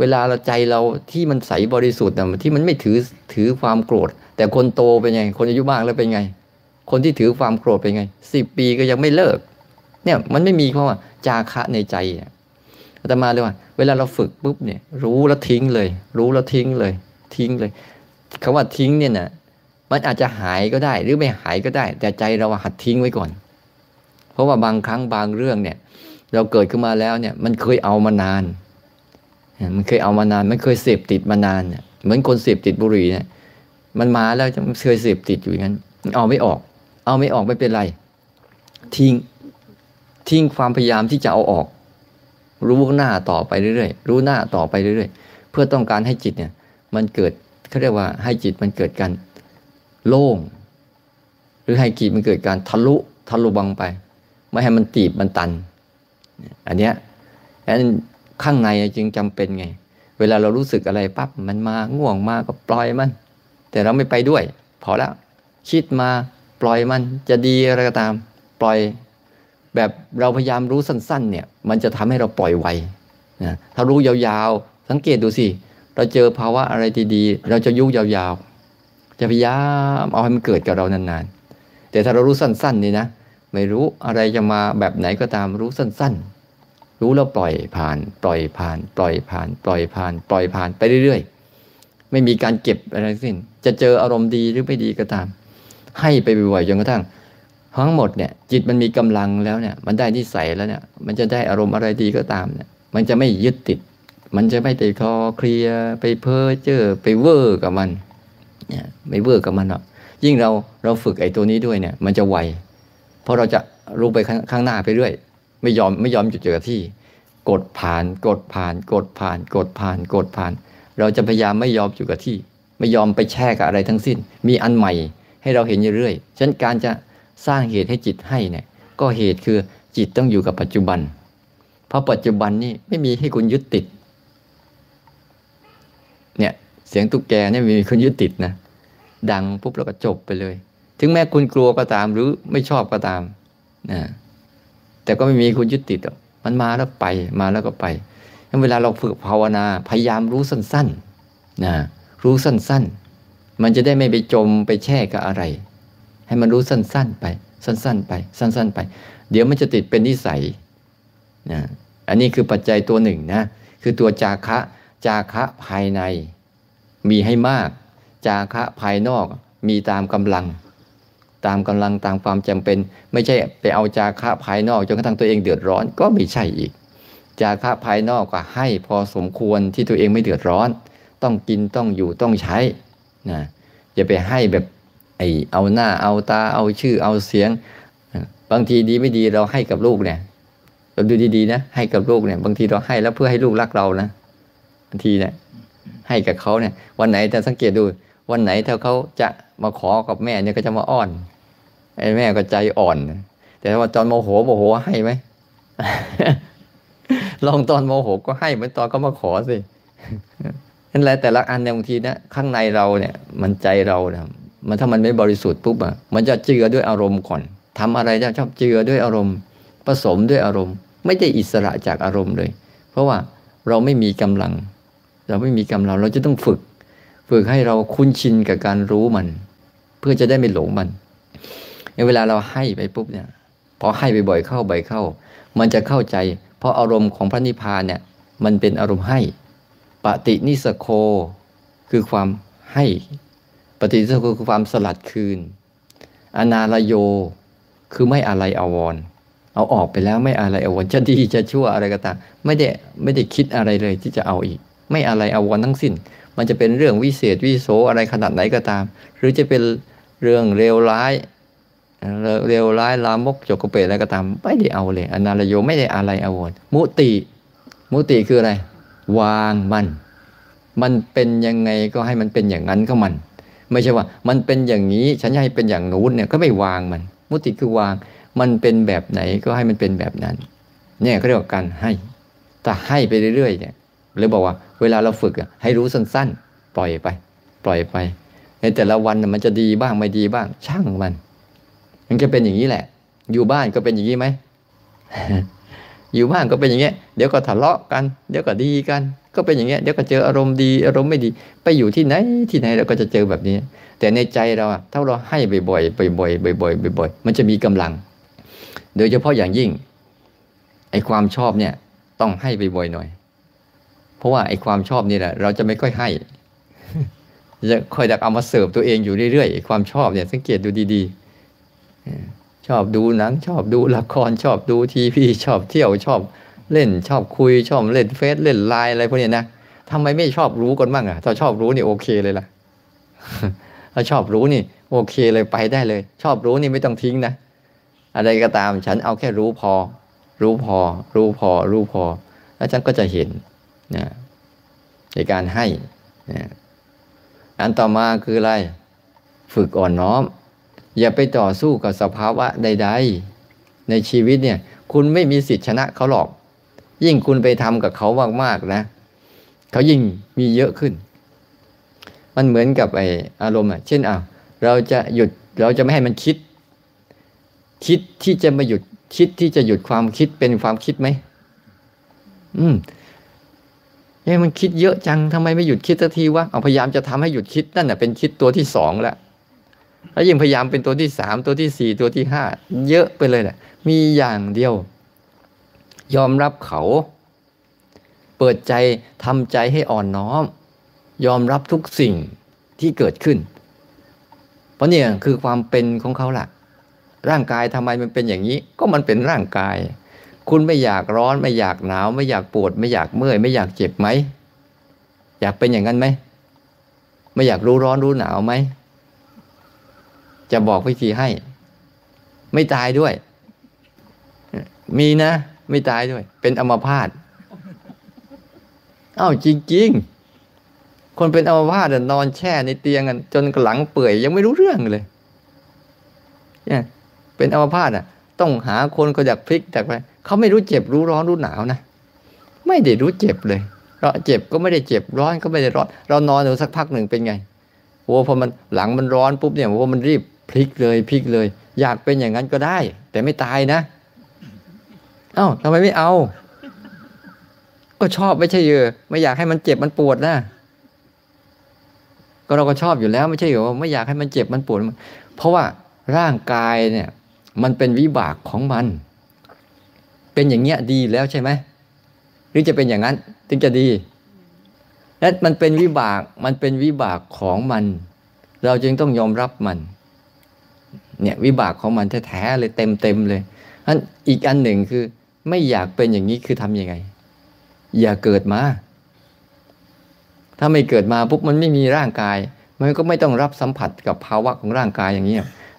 เวลาเราใจเราที่มันใสบริสุทธิ์นะที่มันไม่ถือถือความโกรธ แต่คนโตเป็นไง คนอายุมากแล้วเป็นไง คนที่ถือความโกรธเป็นไงสิบปีก็ยังไม่เลิก เนี่ยมันไม่มีเพราะว่าจาคะในใจเนี่ยอาตมาเลยว่า เวลาเราฝึกปุ๊บเนี่ย รู้แล้วทิ้งเลย รู้แล้วทิ้งเลย ทิ้งเลยคำว่าทิ้งเนี่ยนะมันอาจจะหายก็ได้ หรือไม่หายก็ได้ แต่ใจเราหัดทิ้งไว้ก่อน เพราะว่าบางครั้งบางเรื่องเนี่ย เราเกิดขึ้นมาแล้วเนี่ย มันเคยเอามานาน มันเคยเอามานาน มันเคยเสพติดมานานเนี่ยเหมือนคนเสพติดบุหรี่เนี่ยมันมาแล้วจะเคยเสพติดอยู่อย่างนั้นเอาไม่ออก เอาไม่ออกไม่เป็นไร ทิ้งทิ้งความพยายามที่จะเอาออก รู้หน้าต่อไปเรื่อยๆรู้หน้าต่อไปเรื่อยๆ เพื่อต้องการให้จิตเนี่ย มันเกิดเขาเรียกว่าให้จิตมันเกิดการโล่ง หรือให้จิตมันเกิดการทะลุทะลุบังไป ไม่ให้มันตีบมันตัน อันเนี้ยอัน ข้างในจึงจำเป็นไง เวลาเรารู้สึกอะไรปั๊บมันมาง่วงมาก็ปล่อยมัน แต่เราไม่ไปด้วย พอแล้วคิดมาปล่อยมันจะดีอะไรก็ตาม ปล่อย แบบเราพยายามรู้สั้น ๆ เนี่ย มันจะทำให้เราปล่อยไวนะถ้ารู้ยาวๆ สังเกตดูสิ เราเจอภาวะอะไรดีๆ เราจะยุ่ยาวๆ จะพยายามเอาให้มันเกิดกับเรานานๆ แต่ถ้าเรารู้สั้นๆนี่นะ ไม่รู้อะไรจะมาแบบไหนก็ตามรู้สั้น ๆ รู้แล้วปล่อยผ่าน ปล่อยผ่าน ปล่อยผ่าน ปล่อยผ่าน ปล่อยผ่านไปเรื่อยๆ ไม่มีการเก็บอะไรสิ้น จะเจออารมณ์ดีหรือไม่ดีก็ตาม ให้ไปบ่อยๆจนกระทั่งทั้งหมดเนี่ยจิตมันมีกำลังแล้วเนี่ยมันได้นิสัยแล้วเนี่ยมันจะได้อารมณ์อะไรดีก็ตามเนี่ยมันจะไม่ยึดติด มันจะไม่ไปคลอเคลียไปเพ้อเจ้อไปเวอร์กับมันเนี่ยไม่เวอร์กับมันหรอกยิ่งเราเราฝึกไอ้ตัวนี้ด้วยเนี่ยมันจะไวเพราะเราจะรู้ไปข้างหน้าไปเรื่อย ไม่ยอมไม่ยอมหยุดเจอที่ กดผ่านกดผ่าน กดผ่าน กดผ่าน กดผ่าน เราจะพยายามไม่ยอมอยู่กับที่ ไม่ยอมไปแช่กับอะไรทั้งสิ้น มีอันใหม่ให้เราเห็นอยู่เรื่อยฉะนั้นการจะสร้างเหตุให้จิตให้เนี่ยก็เหตุคือจิตต้องอยู่กับปัจจุบัน เพราะปัจจุบันนี่ไม่มีให้คุณยึดติด เนี่ยเสียงตุ๊กแกเนี่ยมีคุณยึดติดนะดังปุ๊บแล้วก็จบไปเลย ถึงแม้คุณกลัวก็ตามหรือไม่ชอบก็ตามนะ แต่ก็ไม่มีคุณยึดติดมันมาแล้วไปมาแล้วก็ไปเวลาเราฝึกภาวนาพยายามรู้สั้นๆนะรู้สั้นๆ มันจะได้ไม่ไปจมไปแช่กับอะไร ให้มันรู้สั้นๆไป สั้น ๆ ไป สั้น ๆ ไป เดี๋ยวมันจะติดเป็นนิสัยนะอันนี้คือปัจจัยตัวหนึ่งนะคือตัวจาคะจาคะภายในมีให้มาก จาคะภายนอกมีตามกำลัง ตามกำลังตามความจำเป็น ไม่ใช่ไปเอาจาคะภายนอกจนกระทั่งตัวเองเดือดร้อนก็ไม่ใช่อีก จาคะภายนอกก็ให้พอสมควรที่ตัวเองไม่เดือดร้อน ต้องกินต้องอยู่ต้องใช้นะอย่าไปให้แบบไอเอาหน้าเอาตาเอาชื่อเอาเสียง บางทีดีไม่ดีเราให้กับลูกเนี่ยเราดูดีๆนะให้กับลูกเนี่ย บางทีเราให้แล้วเพื่อให้ลูกรักเรานะบางทีเนี่ยให้กับเขาเนี่ย วันไหนแต่สังเกตดู วันไหนถ้าเขาจะมาขอกับแม่เนี่ยก็จะมาอ้อนไอ้แม่ก็ใจอ่อน แต่ว่าตอนโมโหโมโหให้ไหมลองตอนโมโหก็ให้เหมือนตอนก็มาขอสินั่นแหละแต่ละอันเนี่ยบางทีนะข้างในเราเนี่ย มันใจเราเนี่ยมันถ้ามันไม่บริสุทธิ์ปุ๊บอะมันจะเจือด้วยอารมณ์ก่อนทำอะไรจะชอบเจือด้วยอารมณ์ ผสมด้วยอารมณ์ ไม่ได้อิสระจากอารมณ์เลย เพราะว่าเราไม่มีกำลัง เราไม่มีกำลัง เราจะต้องฝึก ฝึกให้เราคุ้นชินกับการรู้มัน เพื่อจะได้ไม่หลงมันในเวลาเราให้ไปปุ๊บเนี่ยพอให้ไปบ่อยเข้าบ่อยเข้า มันจะเข้าใจ เพราะอารมณ์ของพระนิพพานเนี่ยมันเป็นอารมณ์ให้ปฏินิสโค คือความให้ปฏิสังคือความสลัดคืน อนาลโย คือไม่อะไรอาวรเอาออกไปแล้วไม่อะไรอาวรจะดีจะชั่วอะไรก็ตามไม่ได้ไม่ได้คิดอะไรเลยที่จะเอาอีก ไม่อะไรอาวรทั้งสิ้น มันจะเป็นเรื่องวิเศษวิโสอะไรขนาดไหนก็ตาม หรือจะเป็นเรื่องเลวร้ายเร็วร้ายลามกจกกระเปรอะไรก็ตาม ไม่ได้เอาเลย อนาลโยไม่ได้อะไรอาวรมุติ มุติคืออะไร วางมัน มันเป็นยังไงก็ให้มันเป็นอย่างนั้นก็มัน ไม่ใช่ว่า มันเป็นอย่างนี้ฉันให้เป็นอย่างนู้นเนี่ยก็ไม่วางมัน มุติคือวาง มันเป็นแบบไหนก็ให้มันเป็นแบบนั้น เนี่ยเขาเรียกว่าการให้แต่ให้ไปเรื่อยๆเนี่ย เลยบอกว่า เวลาเราฝึกอะให้รู้สั้นๆ ปล่อยไป ปล่อยไป ในแต่ละวันมันจะดีบ้างไม่ดีบ้าง ช่างมัน มันจะเป็นอย่างนี้แหละ อยู่บ้านก็เป็นอย่างนี้ไหมอยู่บ้านก็เป็นอย่างเงี้ยเดี๋ยวก็ทะเลาะกัน เดี๋ยวก็ดีกัน ก็เป็นอย่างเงี้ยเดี๋ยวก็เจออารมณ์ดีอารมณ์ไม่ดี ไปอยู่ที่ไหนที่ไหนเราก็จะเจอแบบนี้ แต่ในใจเราอะถ้าเราให้บ่อยๆบ่อยๆบ่อยๆบ่อยๆมันจะมีกำลัง โดยเฉพาะอย่างยิ่งไอ้ความชอบเนี่ยต้องให้บ่อยๆหน่อย เพราะว่าไอ้ความชอบนี่แหละ เราจะไม่ค่อยให้จะคอยดักเอามาเสิร์ฟตัวเองอยู่เรื่อยๆความชอบเนี่ย สังเกตดูดีๆ ชอบดูหนังชอบดูละครชอบดูทีวีชอบเที่ยวชอบเล่นชอบคุยชอบเล่นเฟซเล่นไลน์อะไรพวกนี้นะทำไมไม่ชอบรู้กันบ้างอะถ้าชอบรู้นี่โอเคเลยล่ะถ้าชอบรู้นี่ โอเคเลยไปได้เลย ชอบรู้นี่ไม่ต้องทิ้งนะอะไรก็ตามฉันเอาแค่รู้พอ รู้พอ รู้พอ รู้พอ แล้วฉันก็จะเห็น นะในการให้นะอันต่อมาคืออะไร ฝึกอ่อนน้อม อย่าไปต่อสู้กับสภาวะใด ๆ ในชีวิตเนี่ย คุณไม่มีสิทธิชนะเขาหรอก ยิ่งคุณไปทำกับเขามากๆนะ เขายิ่งมีเยอะขึ้น มันเหมือนกับไออารมณ์อะเช่นอะเราจะหยุดเราจะไม่ให้มันคิด คิดที่จะมาหยุดคิดที่จะหยุดความคิดเป็นความคิดไหมอืม เอ้มันคิดเยอะจังทำไมไม่หยุดคิดสักทีวะเอาพยายามจะทำให้หยุดคิดนั่นแหะเป็นคิดตัวที่สองแล้วแล้วยิ่งพยายามเป็นตัวที่สามตัวที่สี่ตัวที่ห้าเยอะไปเลยแหละมีอย่างเดียว ยอมรับเขา เปิดใจทำใจให้อ่อนน้อม ยอมรับทุกสิ่งที่เกิดขึ้น เพราะเนี่ยคือความเป็นของเขาล่ะ ร่างกายทำไมมันเป็นอย่างนี้ ก็มันเป็นร่างกาย คุณไม่อยากร้อน ไม่อยากหนาว ไม่อยากปวด ไม่อยากเมื่อย ไม่อยากเจ็บไหม อยากเป็นอย่างนั้นไหม ไม่อยากรู้ร้อนรู้หนาวไหม จะบอกวิธีให้ ไม่ตายด้วย มีนะ ไม่ตายด้วย เป็นอัมพาตอ้าวจริง ๆ คนเป็นอัมพาตนอนแช่ในเตียงกันจนหลังเปื่อยยังไม่รู้เรื่องเลยเนี่ยเป็นอัมพาตอะ ต้องหาคนก็อยากพลิกจากไป เขาไม่รู้เจ็บรู้ร้อนรู้หนาวนะ ไม่ได้รู้เจ็บเลย เราเจ็บก็ไม่ได้เจ็บร้อนก็ไม่ได้ร้อน เรานอนอยู่สักพักหนึ่งเป็นไงโอ้พอมันหลังมันร้อนปุ๊บเนี่ยโอ้มันรีบพลิกเลยพลิกเลย อยากเป็นอย่างนั้นก็ได้ แต่ไม่ตายนะ เอ้าทำไมไม่เอา ก็ชอบไม่ใช่เยอะไม่อยากให้มันเจ็บมันปวดนะก็เราก็ชอบอยู่แล้วไม่ใช่เหรอไม่อยากให้มันเจ็บมันปวดเพราะว่าร่างกายเนี่ย มันเป็นวิบากของมัน เป็นอย่างเงี้ยดีแล้วใช่ไหมหรือจะเป็นอย่างนั้น ถึงจะดีและมันเป็นวิบากมันเป็นวิบากของมัน เราจึงต้องยอมรับมันเนี่ยวิบากของมันแท้ๆเลยเต็มๆเลยอันอีกอันหนึ่งคือ ไม่อยากเป็นอย่างนี้คือทำยังไง อย่าเกิดมา ถ้าไม่เกิดมาปุ๊บมันไม่มีร่างกาย มันก็ไม่ต้องรับสัมผัสกับภาวะของร่างกายอย่างนี้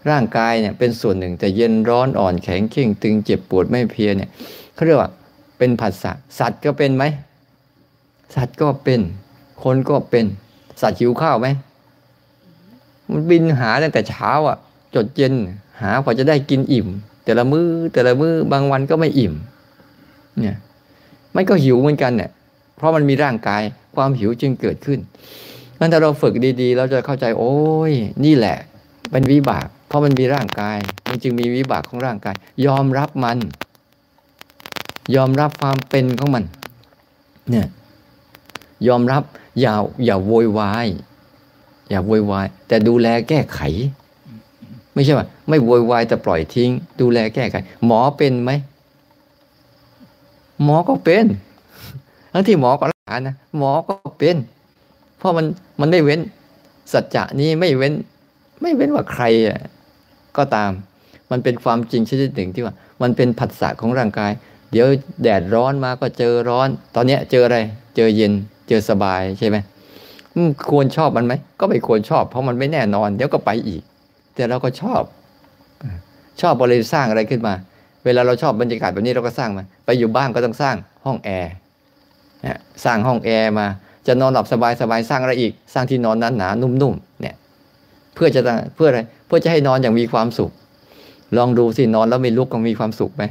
ร่างกายเนี่ยเป็นส่วนหนึ่งแต่เย็นร้อนอ่อนแข็งเข่งตึงเจ็บปวดไม่เพียเนี่ยเขาเรียกว่าเป็นผัสสะสัตว์ก็เป็นไหมสัตว์ก็เป็นคนก็เป็นสัตว์หิวข้าวไหมมันบินหาตั้งแต่เช้าอะ จดเย็นหากว่าจะได้กินอิ่ม แต่ละมือ้อแต่ละมือ้อบางวันก็ไม่อิ่ม เนี่ยมันก็หิวเหมือนกันเนี่ยเพราะมันมีร่างกายความหิวจึงเกิดขึ้นนั้นถ้าเราฝึกดีๆ เราจะเข้าใจโอ้ย นี่แหละ เป็นวิบาก เพราะมันมีร่างกาย มันจึงมีวิบากของร่างกาย ยอมรับมัน ยอมรับความเป็นของมัน เนี่ย ยอมรับอย่าอย่าโวยวาย อย่าโวยวาย แต่ดูแลแก้ไข ไม่ใช่ว่า ไม่โวยวายแต่ปล่อยทิ้ง ดูแลแก้ไข หมอเป็นไหม หมอก็เป็นทั้งที่หมอก็รักษานะ หมอก็เป็น เพราะมันมันไม่เว้นสัจจะนี้ไม่เว้น ไม่เว้นว่าใครอะ ก็ตาม มันเป็นความจริงชนิดหนึ่งที่ว่า มันเป็นผัสสะของร่างกาย เดี๋ยวแดดร้อนมาก็เจอร้อน ตอนนี้เจออะไร เจอเย็น เจอสบายใช่ไหมควรชอบมันไหม ก็ไม่ควรชอบ เพราะมันไม่แน่นอน เดี๋ยวก็ไปอีก แต่เราก็ชอบ ชอบบริสร้างอะไรขึ้นมา เวลาเราชอบบรรยากาศแบบนี้เราก็สร้างมา ไปอยู่บ้านก็ต้องสร้างห้องแอร์สร้างห้องแอร์มา จะนอนหลับสบายสบายสร้างอะไรอีก สร้างที่นอนนั้นหนานุ่มๆเนี่ย พื่อจะเพื่ออะไรเพื่อจะให้นอนอย่างมีความสุข ลองดูสินอนแล้วไม่ลุกก็มีความสุขไหม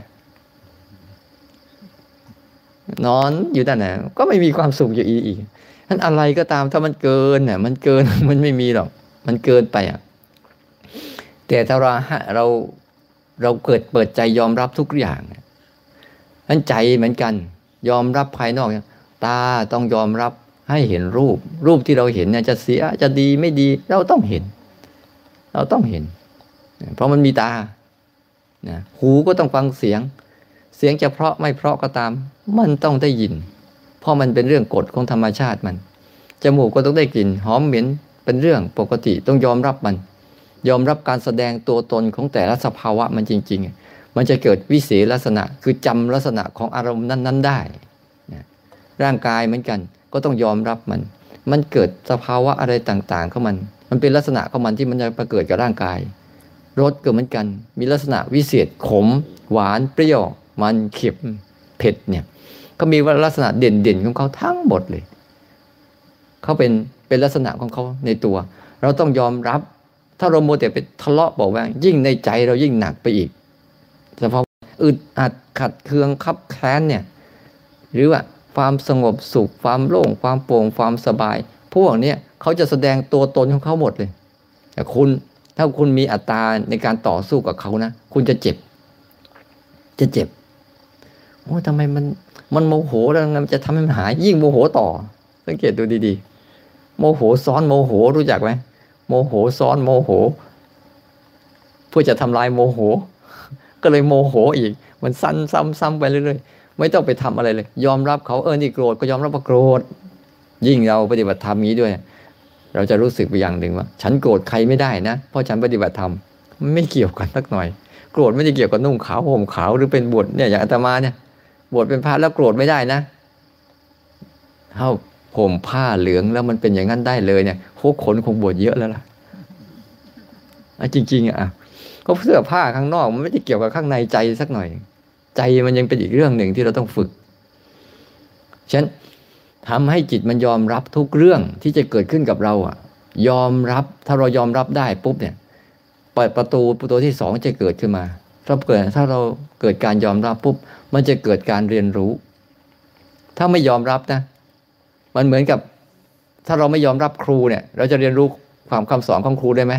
นอนอยู่แต่ไหนก็ไม่มีความสุขอยู่อีกท่านอะไรก็ตามถ้ามันเกินเนี่ยมันเกินมันไม่มีหรอก มันเกินไปอะ แต่ถ้าเราเราเราเกิดเปิดใจยอมรับทุกอย่างนั้นใจเหมือนกัน ยอมรับภายนอกตาต้องยอมรับให้เห็นรูป รูปที่เราเห็นเนี่ยจะเสียจะดีไม่ดีเราต้องเห็น เราต้องเห็น เพราะมันมีตานะหูก็ต้องฟังเสียง เสียงจะเพราะไม่เพราะก็ตาม มันต้องได้ยิน เพราะมันเป็นเรื่องกฎของธรรมชาติมัน จมูกก็ต้องได้กลิ่น หอมเหม็นเป็นเรื่องปกติต้องยอมรับมัน ยอมรับการแสดงตัวตนของแต่ละสภาวะมันจริง ๆ มันจะเกิดวิเศษลักษณะคือจำลักษณะของอารมณ์นั้น ๆ ได้นะร่างกายเหมือนกันก็ต้องยอมรับมัน มันเกิดสภาวะอะไรต่างๆของมัน มันเป็นลักษณะของมันที่มันจะประเกิดกับร่างกายรสก็เหมือนกัน มีลักษณะวิเศษขม หวานเปรี้ยว มันเข็มเผ็ดเนี่ยก็มีลักษณะเด่นๆของเขาทั้งหมดเลยเขาเป็นเป็นลักษณะของเขาในตัว เราต้องยอมรับ ถ้าเราโมแต่ไปทะเลาะบอกว่า ยิ่งในใจเรายิ่งหนักไปอีกสภาะอึดอัดขัดเคืองคับแค้นเนี่ยหรือว่าความสงบสุขความโล่งความโปร่งความสบาย พวกเนี้ย เขาจะแสดงตัวตนของเขาหมดเลย แต่คุณถ้าคุณมีอัตราในการต่อสู้กับเขานะคุณจะเจ็บ จะเจ็บโอ้ทำไมมันมันโมโหแล้วมันจะทำให้มันหาย ยิ่งโมโหต่อ สังเกตดูดีๆ โมโหซ้อนโมโหรู้จักไหมโมโหซ้อนโมโห เพื่อจะทำลายโมโห ก็เลยโมโหอีก มันซ้ำซ้ำซ้ำไปเรื่อยๆ ไม่ต้องไปทำอะไรเลย ยอมรับเขาเออนี่โกรธก็ยอมรับว่าโกรธยิ่งเราปฏิบัติธรรมนี้ด้วย เราจะรู้สึกไปอย่างหนึ่งว่า ฉันโกรธใครไม่ได้นะ เพราะฉันปฏิบัติธรรมไม่เกี่ยวกันสักหน่อย โกรธไม่ได้เกี่ยวกับนุ่งขาวห่มขาวหรือเป็นบวชเนี่ยอย่างอาตมาเนี่ยบวชเป็นพระแล้วโกรธไม่ได้นะเท่าห่มผ้าเหลืองแล้วมันเป็นอย่างนั้นได้เลยเนี่ยโคขนคงบวชเยอะแล้วล่ะจริงๆอะก็เสื้อผ้าข้างนอกมันไม่ได้เกี่ยวกับข้างในใจสักหน่อย ใจมันยังเป็นอีกเรื่องหนึ่งที่เราต้องฝึกฉะนั้น ทำให้จิตมันยอมรับทุกเรื่องที่จะเกิดขึ้นกับเราอะ ยอมรับถ้าเรายอมรับได้ปุ๊บเนี่ยเปิดประตูประตูที่สองจะเกิดขึ้นมาถ้าเกิดถ้าเราเกิดการยอมรับปุ๊บมันจะเกิดการเรียนรู้ ถ้าไม่ยอมรับนะ มันเหมือนกับ ถ้าเราไม่ยอมรับครูเนี่ย เราจะเรียนรู้ความคำสอนของครูได้ไหม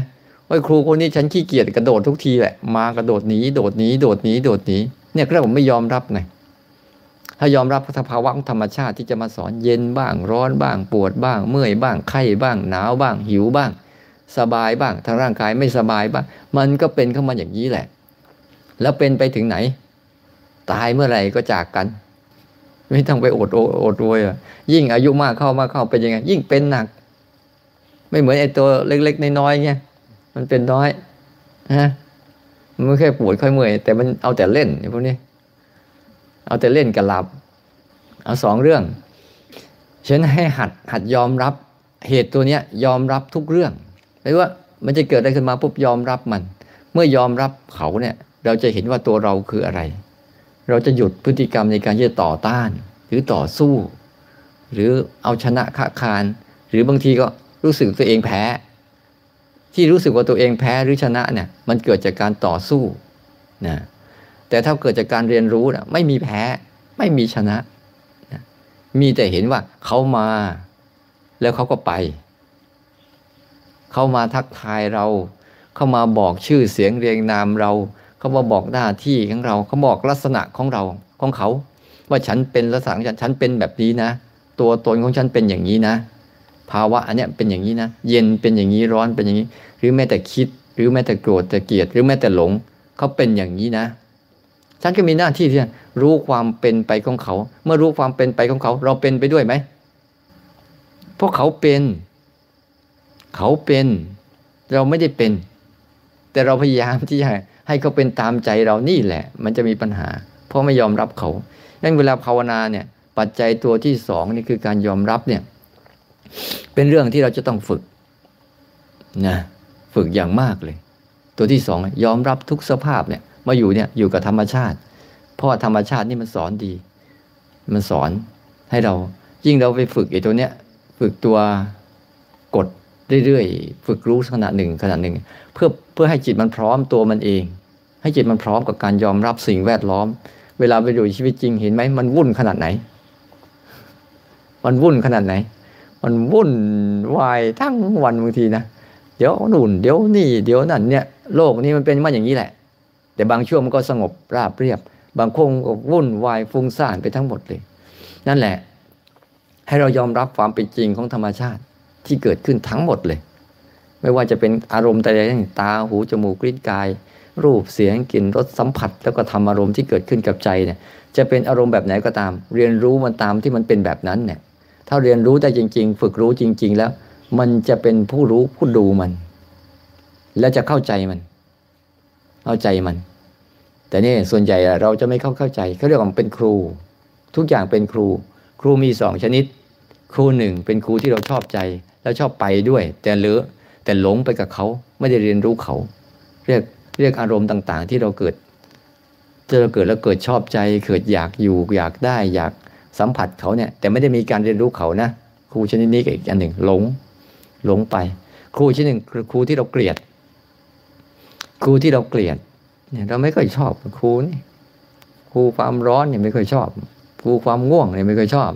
ว่าครูคนนี้ฉันขี้เกียจกระโดดทุกทีแหละมากระโดดหนีโดดหนีโดดหนีโดดหนีเนี่ยเรียกว่าไม่ยอมรับไง ถ้ายอมรับสภาวะของธรรมชาติที่จะมาสอนเย็นบ้างร้อนบ้าง ปวดบ้าง เมื่อยบ้างไข้บ้าง หนาวบ้าง หิวบ้าง สบายบ้างทางร่างกายไม่สบายบ้าง มันก็เป็นเข้ามาอย่างนี้แหละ แล้วเป็นไปถึงไหน ตายเมื่อไหร่ก็จากกัน ไม่ต้องไปอดโอดโวยอะยิ่งอายุมากเข้ามากเข้าเป็นยังไง ยิ่งเป็นหนัก ไม่เหมือนไอ้ตัวเล็กๆน้อยๆเงี้ยมันเป็นน้อยฮะมันไม่แค่ปวดค่อยเมื่อยแต่มันเอาแต่เล่นพวกนี้ เอาแต่เล่นกับหลับ เอาสองเรื่องฉันให้หัดหัดยอมรับ เหตุตัวเนี้ยยอมรับทุกเรื่องไม่ว่ามันจะเกิดอะไรขึ้นมาปุ๊บยอมรับมัน เมื่อยอมรับเขาเนี่ย เราจะเห็นว่าตัวเราคืออะไร เราจะหยุดพฤติกรรมในการที่จะต่อต้าน หรือต่อสู้ หรือเอาชนะค้าคาน หรือบางทีก็รู้สึกตัวเองแพ้ ที่รู้สึกว่าตัวเองแพ้หรือชนะเนี่ย มันเกิดจากการต่อสู้นะ แต่ถ้าเกิดจากการเรียนรู้นะไม่มีแพ้ไม่มีชนะนะมีแต่เห็นว่าเขามาแล้วเขาก็ไป เขามาทักทายเรา เขามาบอกชื่อเสียงเรียงนามเรา เขามาบอกหน้าที่ของเรา เขาบอกลักษณะของเราของเขา ว่าฉันเป็นลักษณะของฉันฉันเป็นแบบนี้นะ ตัวตนของฉันเป็นอย่างนี้นะ ภาวะอันเนี้ยเป็นอย่างนี้นะ เย็นเป็นอย่างนี้ร้อนเป็นอย่างนี้ หรือแม้แต่คิด หรือแม้แต่โกรธแต่เกลียด หรือแม้แต่หลง เขาเป็นอย่างนี้นะ ฉันก็มีหน้าที่ที่จะรู้ความเป็นไปของเขา เมื่อรู้ความเป็นไปของเขา เราเป็นไปด้วยไหมเพราะเขาเป็น เขาเป็น เราไม่ได้เป็น แต่เราพยายามที่จะให้เขาเป็นตามใจเรานี่แหละ มันจะมีปัญหา เพราะไม่ยอมรับเขาดังเวลาภาวนาเนี่ย ปัจจัยตัวที่สองนี่คือการยอมรับเนี่ย เป็นเรื่องที่เราจะต้องฝึกนะฝึกอย่างมากเลย ตัวที่สองยอมรับทุกสภาพเนี่ย มาอยู่เนี่ยอยู่กับธรรมชาติ เพราะธรรมชาตินี่มันสอนดี มันสอนให้เรายิ่งเราไปฝึกไอ้ตัวเนี้ยฝึกตัวกดเรื่อยๆฝึกรู้ขณะหนึ่งขณะหนึ่ง เพื่อเพื่อให้จิตมันพร้อมตัวมันเอง ให้จิตมันพร้อมกับการยอมรับสิ่งแวดล้อม เวลาไปอยู่ชีวิตจริงเห็นไหมมันวุ่นขนาดไหน มันวุ่นขนาดไหน มันวุ่นวายทั้งวันบางทีนะเดี๋ยวนู่นเดี๋ยวนี่ เดี๋ยวนั่นเนี่ยโลกนี้มันเป็นมาอย่างนี้แหละ แต่บางช่วงมันก็สงบราบเรียบ บางคงก็วุ่นวายฟุ้งซ่านไปทั้งหมดเลย นั่นแหละ ให้เรายอมรับความเป็นจริงของธรรมชาติที่เกิดขึ้นทั้งหมดเลย ไม่ว่าจะเป็นอารมณ์แต่ใดตาหูจมูกกลิ้นกาย รูปเสียงกลิ่นรสสัมผัส แล้วก็ทำอารมณ์ที่เกิดขึ้นกับใจเนี่ย จะเป็นอารมณ์แบบไหนก็ตาม เรียนรู้มันตามที่มันเป็นแบบนั้นเนี่ยถ้าเรียนรู้ได้จริง ๆ ฝึกรู้จริง ๆ แล้ว มันจะเป็นผู้รู้ผู้ดูมัน แล้วจะเข้าใจมัน เข้าใจมัน แต่นี่ส่วนใหญ่เราจะไม่เข้าเข้าใจเขาเรียกว่าเป็นครู ทุกอย่างเป็นครู ครูมีสองชนิด ครูหนึ่งเป็นครูที่เราชอบใจ แล้วชอบไปด้วย แต่เลือแต่หลงไปกับเขาไม่ได้เรียนรู้เขา เรียกเรียกอารมณ์ต่างๆ ที่เราเกิดจะเราเกิดแล้วเกิดชอบใจ เกิดอยากอยู่อยากได้อยากสัมผัสเขาเนี่ยแต่ไม่ได้มีการเรียนรู้เขานะครูชนิดนี้กับอีกอันหนึ่งหลงหลงไป ครูชนิดหนึ่งคือครูที่เราเกลียด ครูที่เราเกลียด เนี่ยเราไม่ค่อยชอบครูนี่ครูความร้อนเนี่ยไม่ค่อยชอบครูความง่วงเนี่ยไม่ค่อยชอบ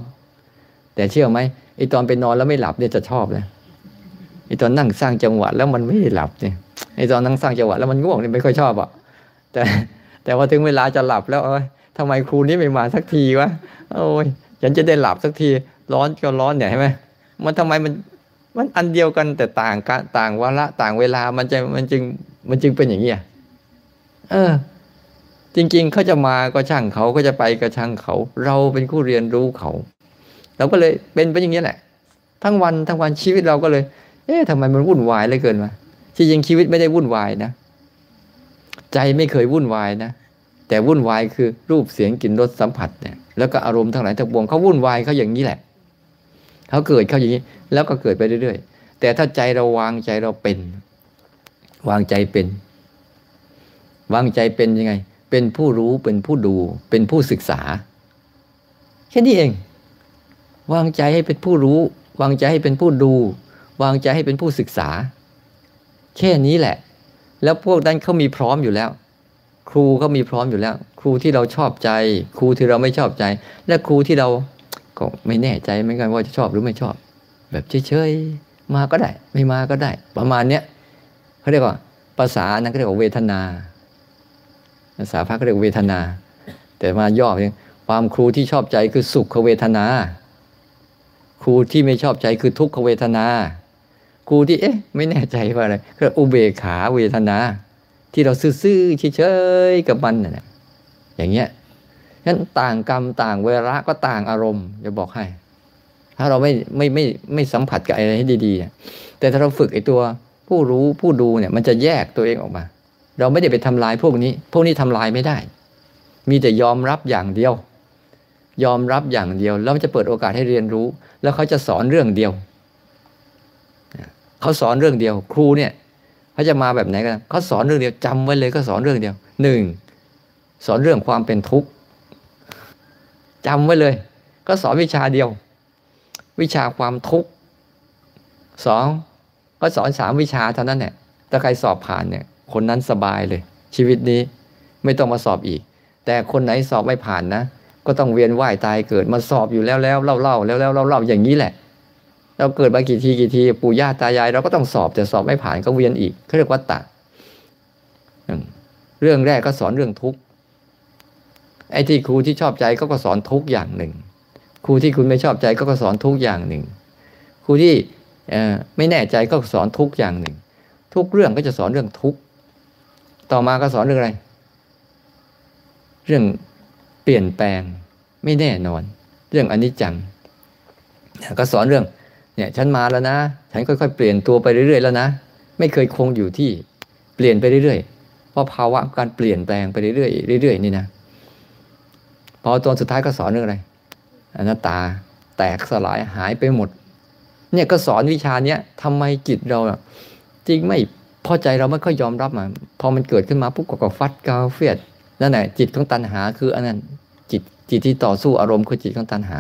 แต่เชื่อไหมไอตอนไปนอนแล้วไม่หลับเนี่ยจะชอบเลยไอตอนนั่งสร้างจังหวะแล้วมันไม่หลับเนี่ยไอตอนนั่งสร้างจังหวะแล้วมันง่วงเนี่ยไม่ค่อยชอบอะแต่แต่ว่าถึงเวลาจะหลับแล้วเอ้ยทำไมครูนี้ไม่มาสักทีวะโอ้ยฉันจะได้หลับสักทีร้อนก็ร้อนเนี่ยใช่ไหมมันทำไมมันมันอันเดียวกันแต่ต่างกันต่างวาระต่างเวลามันจะมันจึงมันจึงเป็นอย่างนี้อะ เออ จริง ๆเขาจะมาก็ช่างเขาก็จะไปก็ช่างเขา เราเป็นผู้เรียนรู้เขาเราก็เลยเป็นไปอย่างนี้แหละ ทั้งวันทั้งวันชีวิตเราก็เลย เอ๊ะทำไมมันวุ่นวายเลยเกินมาที่จริงชีวิตไม่ได้วุ่นวายนะ ใจไม่เคยวุ่นวายนะแต่วุ่นวายคือรูปเสียงกลิ่นรสสัมผัสเนี่ยแล้วก็อารมณ์ทั้งหลายทั้งปวงเขาวุ่นวายเขาอย่างนี้แหละเขาเกิดเขาอย่างนี้ แล้วก็เกิดไปเรื่อยๆแต่ถ้าใจเราวางใจเราเป็น วางใจเป็น วางใจเป็นยังไง เป็นผู้รู้เป็นผู้ดู เป็นผู้ศึกษา แค่นี้เอง วางใจให้เป็นผู้รู้ วางใจให้เป็นผู้ดู วางใจให้เป็นผู้ศึกษา แค่นี้แหละ แล้วพวกนั้นเขามีพร้อมอยู่แล้ว ครูเขามีพร้อมอยู่แล้ว ครูที่เราชอบใจ ครูที่เราไม่ชอบใจ และครูที่เราก็ไม่แน่ใจเหมือนกันว่าจะชอบหรือไม่ชอบ แบบเฉยๆมาก็ได้ ไม่มาก็ได้ ประมาณเนี้ยเขาเรียกว่าภาษานั้นเขาเรียกว่าเวทนา ภาษาพระเขาเรียกเวทนา แต่มาย่อเพียความครูที่ชอบใจคือสุขเวทนา ครูที่ไม่ชอบใจคือทุกขเวทนา ครูที่เอ๊ะ ไม่แน่ใจว่าอะไรคืออุเบกขาเวทนา ที่เราซื่อๆเฉยๆกับมันน่ะอย่างเงี้ยนั้นต่างกรรมต่างเวลาก็ต่างอารมณ์จะบอกให้ ถ้าเราไม่ไม่ไม่ไม่สัมผัสกับอะไรให้ดีๆ แต่ถ้าเราฝึกไอ้ตัวผู้รู้ผู้ดูเนี่ย มันจะแยกตัวเองออกมา เราไม่ได้ไปทำลายพวกนี้ พวกนี้ทำลายไม่ได้ มีแต่ยอมรับอย่างเดียว ยอมรับอย่างเดียวแล้วมันจะเปิดโอกาสให้เรียนรู้ แล้วเขาจะสอนเรื่องเดียว เขาสอนเรื่องเดียว ครูเนี่ยเขาจะมาแบบไหนกันเขาสอนเรื่องเดียวจำไว้เลยก็สอนเรื่องเดียวหนึ่งสอนเรื่องความเป็นทุกข์จำไว้เลย ก็สอนวิชาเดียว วิชาความทุกข์สองก็สอนสามวิชาเท่านั้นเนี่ยถ้าใครสอบผ่านเนี่ย คนนั้นสบายเลย ชีวิตนี้ไม่ต้องมาสอบอีก แต่คนไหนสอบไม่ผ่านนะ ก็ต้องเวียนว่ายตายเกิดมาสอบอยู่แล้วแล้วเล่าเล่าแล้วแล้วเล่าเล่าอย่างนี้แหละ เราเกิดมากี่ทีกี่ทีปู่ย่าตายาย เราก็ต้องสอบแต่สอบไม่ผ่านก็เวียนอีกเขาเรียกว่าตัดเรื่องแรกก็สอนเรื่องทุกข์ไอ้ที่ครูที่ชอบใจก็ก็สอนทุกอย่างหนึ่ง ครูที่คุณไม่ชอบใจก็ก็สอนทุกอย่างหนึ่ง ครูที่ไม่แน่ใจก็สอนทุกอย่างหนึ่ง ทุกเรื่องก็จะสอนเรื่องทุก ต่อมาก็สอนเรื่องอะไร เรื่องเปลี่ยนแปลงไม่แน่นอน เรื่องอนิจจัง ก็สอนเรื่อง เนี่ย ฉันมาแล้วนะ ฉันค่อยๆ เปลี่ยนตัวไปเรื่อยๆแล้วนะ ไม่เคยคงอยู่ที่เปลี่ยนไปเรื่อยๆ เพราะภาวะการเปลี่ยนแปลงไปเรื่อยๆเรื่อยๆนี่นะพอตัวสุดท้ายก็สอนเรื่องอะไรอนัตตาแตกสลายหายไปหมด เนี่ยก็สอนวิชาเนี้ยทำไมจิตเราจริงไม่ พอใจเราไม่ค่อยยอมรับมาพอมันเกิดขึ้นมาปุ๊บก็ฟัดกาเฟียดนั่นแหละจิตของตัณหา คืออันนั้นจิตจิตที่ต่อสู้อารมณ์คือจิตของตัณหา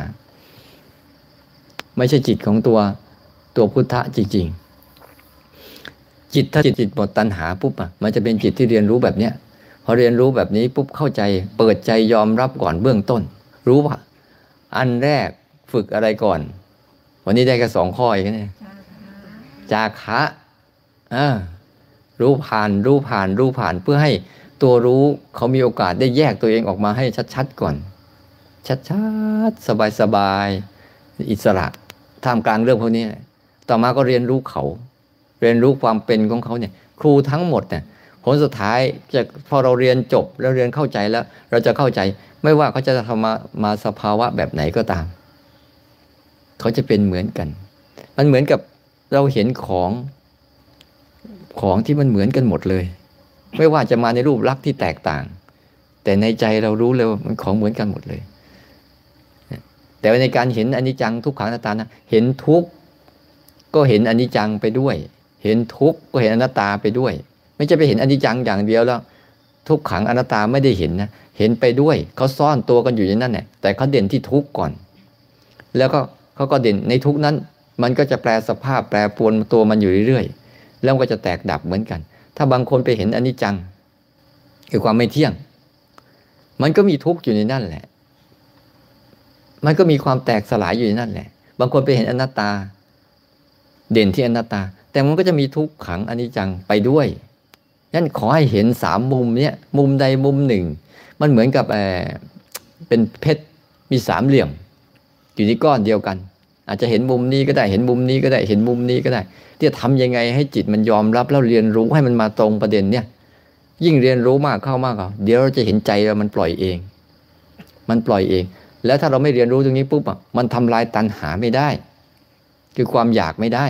ไม่ใช่จิตของตัวตัวพุทธะจริงๆ จิตถ้าจิตจิตหมดตัณหาปุ๊บอะมันจะเป็นจิตที่เรียนรู้แบบเนี้ยพอเรียนรู้แบบนี้ปุ๊บเข้าใจ เปิดใจยอมรับก่อนเบื้องต้น รู้ว่า อันแรกฝึกอะไรก่อน วันนี้ได้แค่สองข้อเองเนี่ยจาคะอ่า รู้ผ่านรู้ผ่านรู้ผ่านเพื่อให้ตัวรู้เขามีโอกาสได้แยกตัวเองออกมาให้ชัดๆก่อน ชัดๆ สบายๆ อิสระท่ามกลางเรื่องพวกนี้ ต่อมาก็เรียนรู้เขา เรียนรู้ความเป็นของเขาเนี่ย ครูทั้งหมดเนี่ยผลสุดท้ายจะพอเราเรียนจบแล้วเรียนเข้าใจแล้ว เราจะเข้าใจไม่ว่าเขาจะทำมามาสภาวะแบบไหนก็ตาม เขาจะเป็นเหมือนกัน มันเหมือนกับเราเห็นของ ของที่มันเหมือนกันหมดเลย ไม่ว่าจะมาในรูปลักษณ์ที่แตกต่าง แต่ในใจเรารู้เลยว่ามันของเหมือนกันหมดเลย แต่ในการเห็นอนิจจังทุกขังอนัตตานะเห็นทุกข์ก็เห็นอนิจจังไปด้วย เห็นทุกข์ก็เห็นอนัตตาไปด้วย ไม่ใช่ไปเห็นอนิจจังอย่างเดียวแล้ว ทุกขังอนัตตาไม่ได้เห็นนะเห็นไปด้วยเขาซ่อนตัวกันอยู่ในนั้นแหละแต่เขาเด่นที่ทุกข์ก่อน แล้วก็เขาก็เด่นในทุกข์นั้น มันก็จะแปลสภาพแปลปวนตัวมันอยู่เรื่อยๆ แล้วก็จะแตกดับเหมือนกัน ถ้าบางคนไปเห็นอนิจจัง คือความไม่เที่ยง มันก็มีทุกข์อยู่ในนั่นแหละ มันก็มีความแตกสลายอยู่ในนั่นแหละ บางคนไปเห็นอนัตตา เด่นที่อนัตตา แต่มันก็จะมีทุกขังอนิจจังไปด้วยนั่นขอให้เห็นสามมุมเนี้ยมุมใดมุมหนึ่ง มันเหมือนกับเออเป็นเพชรมีสามเหลี่ยม อยู่ในก้อนเดียวกัน อาจจะเห็นมุมนี้ก็ได้เห็นมุมนี้ก็ได้เห็นมุมนี้ก็ได้ ที่ทำยังไงให้จิตมันยอมรับแล้วเรียนรู้ให้มันมาตรงประเด็นเนี่ยยิ่งเรียนรู้มากเข้ามากเข้าเดี๋ยวเราจะเห็นใจเรามันปล่อยเอง มันปล่อยเอง แล้วถ้าเราไม่เรียนรู้ตรงนี้ปุ๊บอะมันทำลายตัณหาไม่ได้ คือความอยากไม่ได้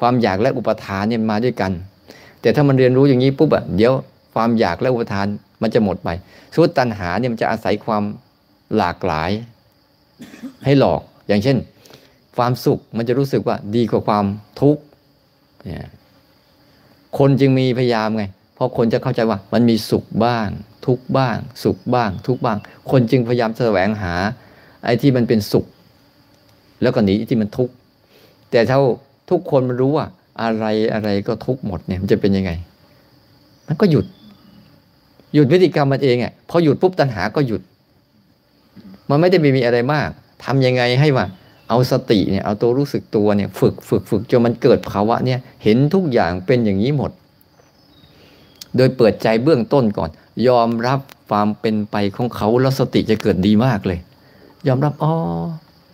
ความอยากและอุปทานเนี่ยมาด้วยกัน แต่ถ้ามันเรียนรู้อย่างนี้ปุ๊บอะเดี๋ยวความอยากและอุปทานมันจะหมดไปสุดตัณหาเนี่ยมันจะอาศัยความหลากหลาย ให้หลอกอย่างเช่น ความสุขมันจะรู้สึกว่าดีกว่าความทุกข์เนี่ยคนจึงมีพยายามไง เพราะคนจะเข้าใจว่ามันมีสุขบ้าง ทุกข์บ้าง สุขบ้าง ทุกข์บ้าง คนจึงพยายามแสวงหา ไอ้ที่มันเป็นสุข แล้วก็หนีที่มันทุกข์แต่ถ้าทุกคนมันรู้ว่า อะไรอะไรก็ทุกหมดเนี่ยมันจะเป็นยังไง มันก็หยุด หยุดพฤติกรรมมันเองอะพอหยุดปุ๊บตัณหาก็หยุด มันไม่ได้มีอะไรมากทำยังไงให้ว่า เอาสติเนี่ยเอาตัวรู้สึกตัวเนี่ยฝึกฝึกฝึกจนมันเกิดภาวะเนี่ยเห็นทุกอย่างเป็นอย่างนี้หมด โดยเปิดใจเบื้องต้นก่อน ยอมรับความเป็นไปของเขาแล้วสติจะเกิดดีมากเลย ยอมรับอ๋อ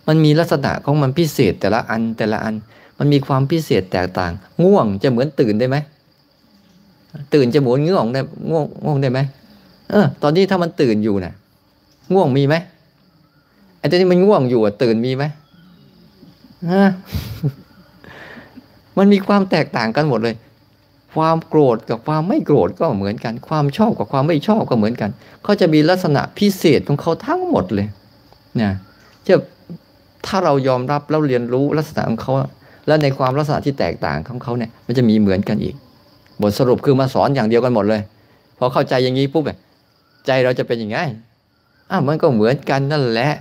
มันมีลักษณะของมันพิเศษแต่ละอันแต่ละอัน มันมีความพิเศษแตกต่าง ง่วงจะเหมือนตื่นได้ไหมตื่นจะหมือนง่วงได้ง่วงง่วงได้ไหมเออ ตอนนี้ถ้ามันตื่นอยู่นะ่ะ ง่วงมีไหมไอ้ตอนนี้มันง่วงอยู่อะตื่นมีไหม ฮะมันมีความแตกต่างกันหมดเลย ความโกรธกับความไม่โกรธก็เหมือนกัน ความชอบกับความไม่ชอบก็เหมือนกันเขาจะมีลักษณะพิเศษของเขาทั้งหมดเลยนะจะถ้าเรายอมรับแล้วเรียนรู้ลักษณะของเขาแล้วในความลักษณะที่แตกต่างของเขาเนี่ย มันจะมีเหมือนกันอีก บทสรุปคือมาสอนอย่างเดียวกันหมดเลย พอเข้าใจอย่างนี้ปุ๊บใจเราจะเป็นอยังไงอ้าวมันก็เหมือนกันนั่นแหละ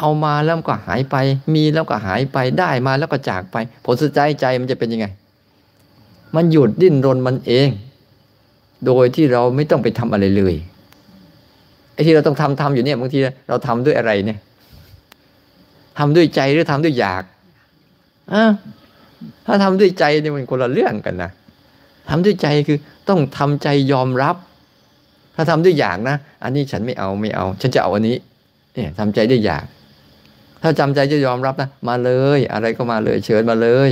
เอามาแล้วก็หายไป มีแล้วก็หายไปได้มาแล้วก็จากไป ผลสุดท้ายใจมันจะเป็นยังไง มันหยุดดิ้นรนมันเอง โดยที่เราไม่ต้องไปทำอะไรเลยไอ้ที่เราต้องทำทำอยู่เนี่ยบางทีเราทำด้วยอะไรเนี่ยทำด้วยใจหรือทำด้วยอยากอถ้าทำด้วยใจเนี่ยมันคนละเรื่องกันนะทำด้วยใจคือต้องทำใจยอมรับ ถ้าทำด้วยอยากนะ อันนี้ฉันไม่เอาไม่เอา ฉันจะเอาอันนี้เนี่ยทำใจด้วยอยาก ถ้าจำใจจะยอมรับนะ มาเลย อะไรก็มาเลยเชิญมาเลย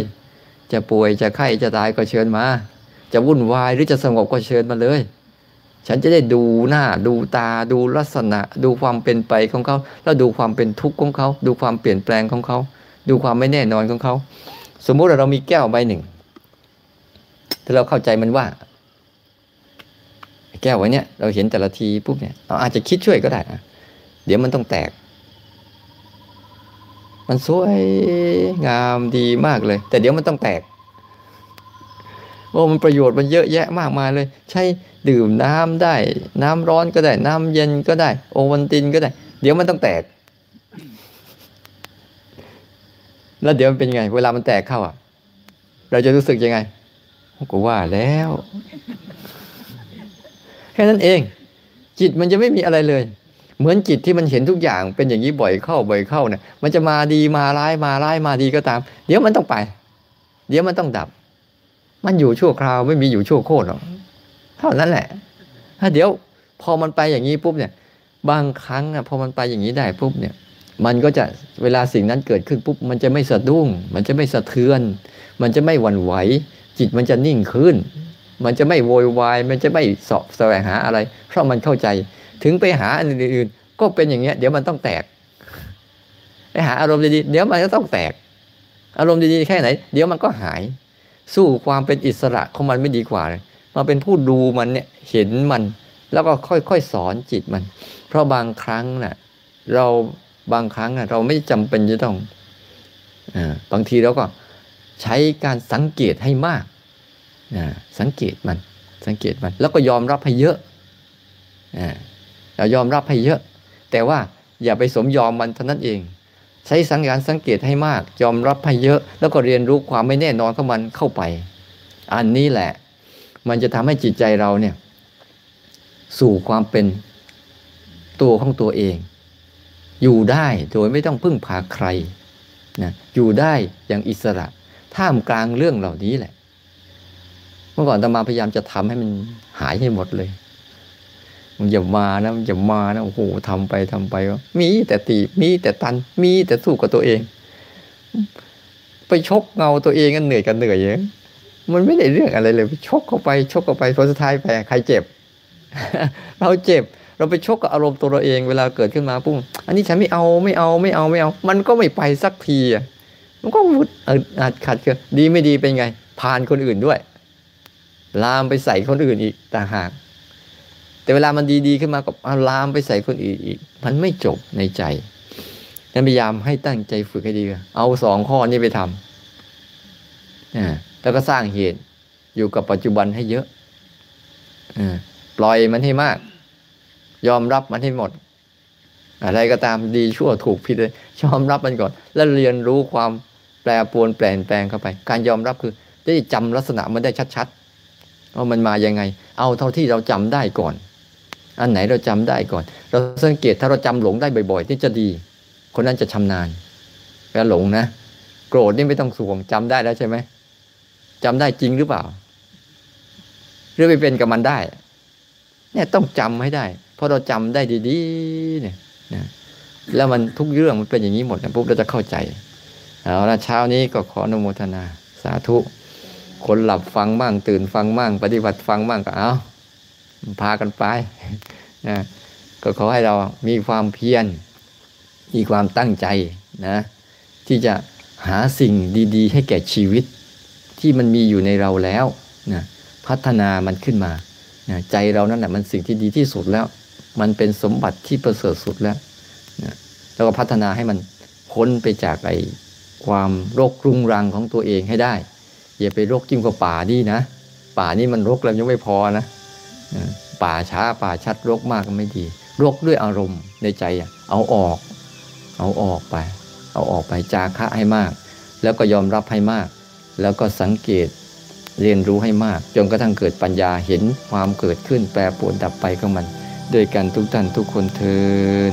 จะป่วยจะไข้จะตายก็เชิญมา จะวุ่นวายหรือจะสงบก็เชิญมาเลย ฉันจะได้ดูหน้า ดูตาดูลักษณะ ดูความเป็นไปของเขา แล้วดูความเป็นทุกข์ของเขา ดูความเปลี่ยนแปลงของเขา ดูความไม่แน่นอนของเขา สมมุติว่าเรามีแก้วใบหนึ่งถ้าเราเข้าใจมันว่า แก้วไว้เนี่ยเราเห็นแต่ละทีปุ๊บเนี่ยเราอาจจะคิดช่วยก็ได้นะเดี๋ยวมันต้องแตก มันสวยงามดีมากเลย แต่เดี๋ยวมันต้องแตกโอ้มันประโยชน์มันเยอะแยะมากมายเลย ใช้ดื่มน้ำได้ น้ำร้อนก็ได้ น้ำเย็นก็ได้ โอวันตินก็ได้ เดี๋ยวมันต้องแตก แล้วเดี๋ยวมันเป็นไง เวลามันแตกเข้าอะ เราจะรู้สึกยังไงก็ว่าแล้ว แค่นั้นเอง จิตมันจะไม่มีอะไรเลย เหมือนจิตที่มันเห็นทุกอย่างเป็นอย่างนี้บ่อยเข้าบ่อยเข้าเนี่ยมันจะมาดีมาร้ายมาร้ายมาดีก็ตาม เดี๋ยวมันต้องไป เดี๋ยวมันต้องดับ มันอยู่ชั่วคราวไม่มีอยู่ชั่วโคตรหรอกเท่านั้นแหละถ้าเดี๋ยวพอมันไปอย่างนี้ปุ๊บเนี่ย บางครั้งอะพอมันไปอย่างนี้ได้ปุ๊บเนี่ย มันก็จะเวลาสิ่งนั้นเกิดขึ้นปุ๊บมันจะไม่สะดุ้ง มันจะไม่สะเทือน มันจะไม่หวั่นไหวจิตมันจะนิ่งขึ้น มันจะไม่โวยวาย มันจะไม่สอบแสวงหาอะไร เพราะมันเข้าใจ ถึงไปหาอันอื่นๆก็เป็นอย่างเงี้ย เดี๋ยวมันต้องแตก ไปหาอารมณ์ดีๆเดี๋ยวมันก็ต้องแตก อารมณ์ดีๆแค่ไหน เดี๋ยวมันก็หาย สู้ความเป็นอิสระของมันไม่ดีกว่าเลยมาเป็นผู้ดูมันเนี่ยเห็นมัน แล้วก็ค่อยๆสอนจิตมัน เพราะบางครั้งนะ่ะ เราบางครั้งนะเราไม่จำเป็นจะต้องอบางทีเราก็ใช้การสังเกตให้มากสังเกตมัน สังเกตมัน แล้วก็ยอมรับให้เยอะ ยอมรับให้เยอะ แต่ว่าอย่าไปสมยอมมันเท่านั้นเอง ใช้สังการสังเกตให้มาก ยอมรับให้เยอะ แล้วก็เรียนรู้ความไม่แน่นอนของมันเข้าไป อันนี้แหละ มันจะทำให้จิตใจเราเนี่ย สู่ความเป็นตัวของตัวเอง อยู่ได้โดยไม่ต้องพึ่งพาใครนะอยู่ได้อย่างอิสระ ท่ามกลางเรื่องเหล่านี้แหละ เมื่อก่อนตมาพยายามจะทำให้มันหายให้หมดเลย มันอย่ามานะมันอย่ามานะโอ้โหทำไปทำไปมีแต่ตีมีแต่ตันมีแต่สู้กับตัวเอง ไปชกเงาตัวเองกันเหนื่อยกันเหนื่อยเยอะมันไม่ได้เรื่องอะไรเลยไปชกเข้าไปชกเข้าไปพอสุดท้ายแพ้ใครเจ็บ เราเจ็บ เราไปชกกับอารมณ์ตัวเราเองเวลาเกิดขึ้นมาปุ้งอันนี้ฉันไม่เอาไม่เอาไม่เอาไม่เอา มันก็ไม่ไปสักทีอะมันก็วุดอาจขัดเกินดีไม่ดีเป็นไง ผ่านคนอื่นด้วย ลามไปใส่คนอื่นอีกต่างหาก แต่เวลามันดีๆขึ้นมาก็เอาลามไปใส่คนอื่นอีก มันไม่จบในใจนั้นพยายามให้ตั้งใจฝึกให้ดี เอาสองข้อนี้ไปทำแล้วก็สร้างเหตุอยู่กับปัจจุบันให้เยอะปล่อยมันให้มาก ยอมรับมันให้หมด อะไรก็ตามดีชั่วถูกผิดเลยยอมรับมันก่อน แล้วเรียนรู้ความแปรปรวนแปลงแปลงเข้าไป การยอมรับคือได้จำลักษณะมันได้ชัดๆว่ามันมายังไง เอาเท่าที่เราจำได้ก่อน อันไหนเราจำได้ก่อน เราสังเกตถ้าเราจำหลงได้บ่อยๆนี่จะดี คนนั้นจะชำนาญแปลหลงนะโกรธนี่ไม่ต้องสวงจำได้แล้วใช่ไหมจำได้จริงหรือเปล่าหรือไปเป็นกับมันได้ เนี่ยต้องจำให้ได้ เพราะเราจำได้ดีๆเนี่ยนะแล้วมันทุกเรื่องมันเป็นอย่างนี้หมดนะปุ๊บเราจะเข้าใจเอาละเช้านี้ก็ขออนุโมทนา สาธุ คนหลับฟังบ้างตื่นฟังบ้างปฏิบัติฟังบ้างก็เอา พากันไปนะก็ขอให้เรามีความเพียรมีความตั้งใจนะที่จะหาสิ่งดี ๆ ให้แก่ชีวิต ที่มันมีอยู่ในเราแล้วนะพัฒนามันขึ้นมานะใจเรานั่นแหละมันสิ่งที่ดีที่สุดแล้ว มันเป็นสมบัติที่ประเสริฐสุดแล้วนะแล้วก็พัฒนาให้มันพ้นไปจากไอ้ความโรครุงรังของตัวเองให้ได้ อย่าไปโรคจิ้มกับป่านี่นะ ป่านี่มันรกแล้วยังไม่พอนะ ป่าช้าป่าชัดรกมากก็ไม่ดีรกด้วยอารมณ์ในใจเอาออก เอาออกไป เอาออกไปจาคะให้มาก แล้วก็ยอมรับให้มาก แล้วก็สังเกตเรียนรู้ให้มาก จนกระทั่งเกิดปัญญาเห็นความเกิดขึ้นแปรปรวนดับไปของมัน ด้วยกันทุกท่านทุกคนเทิน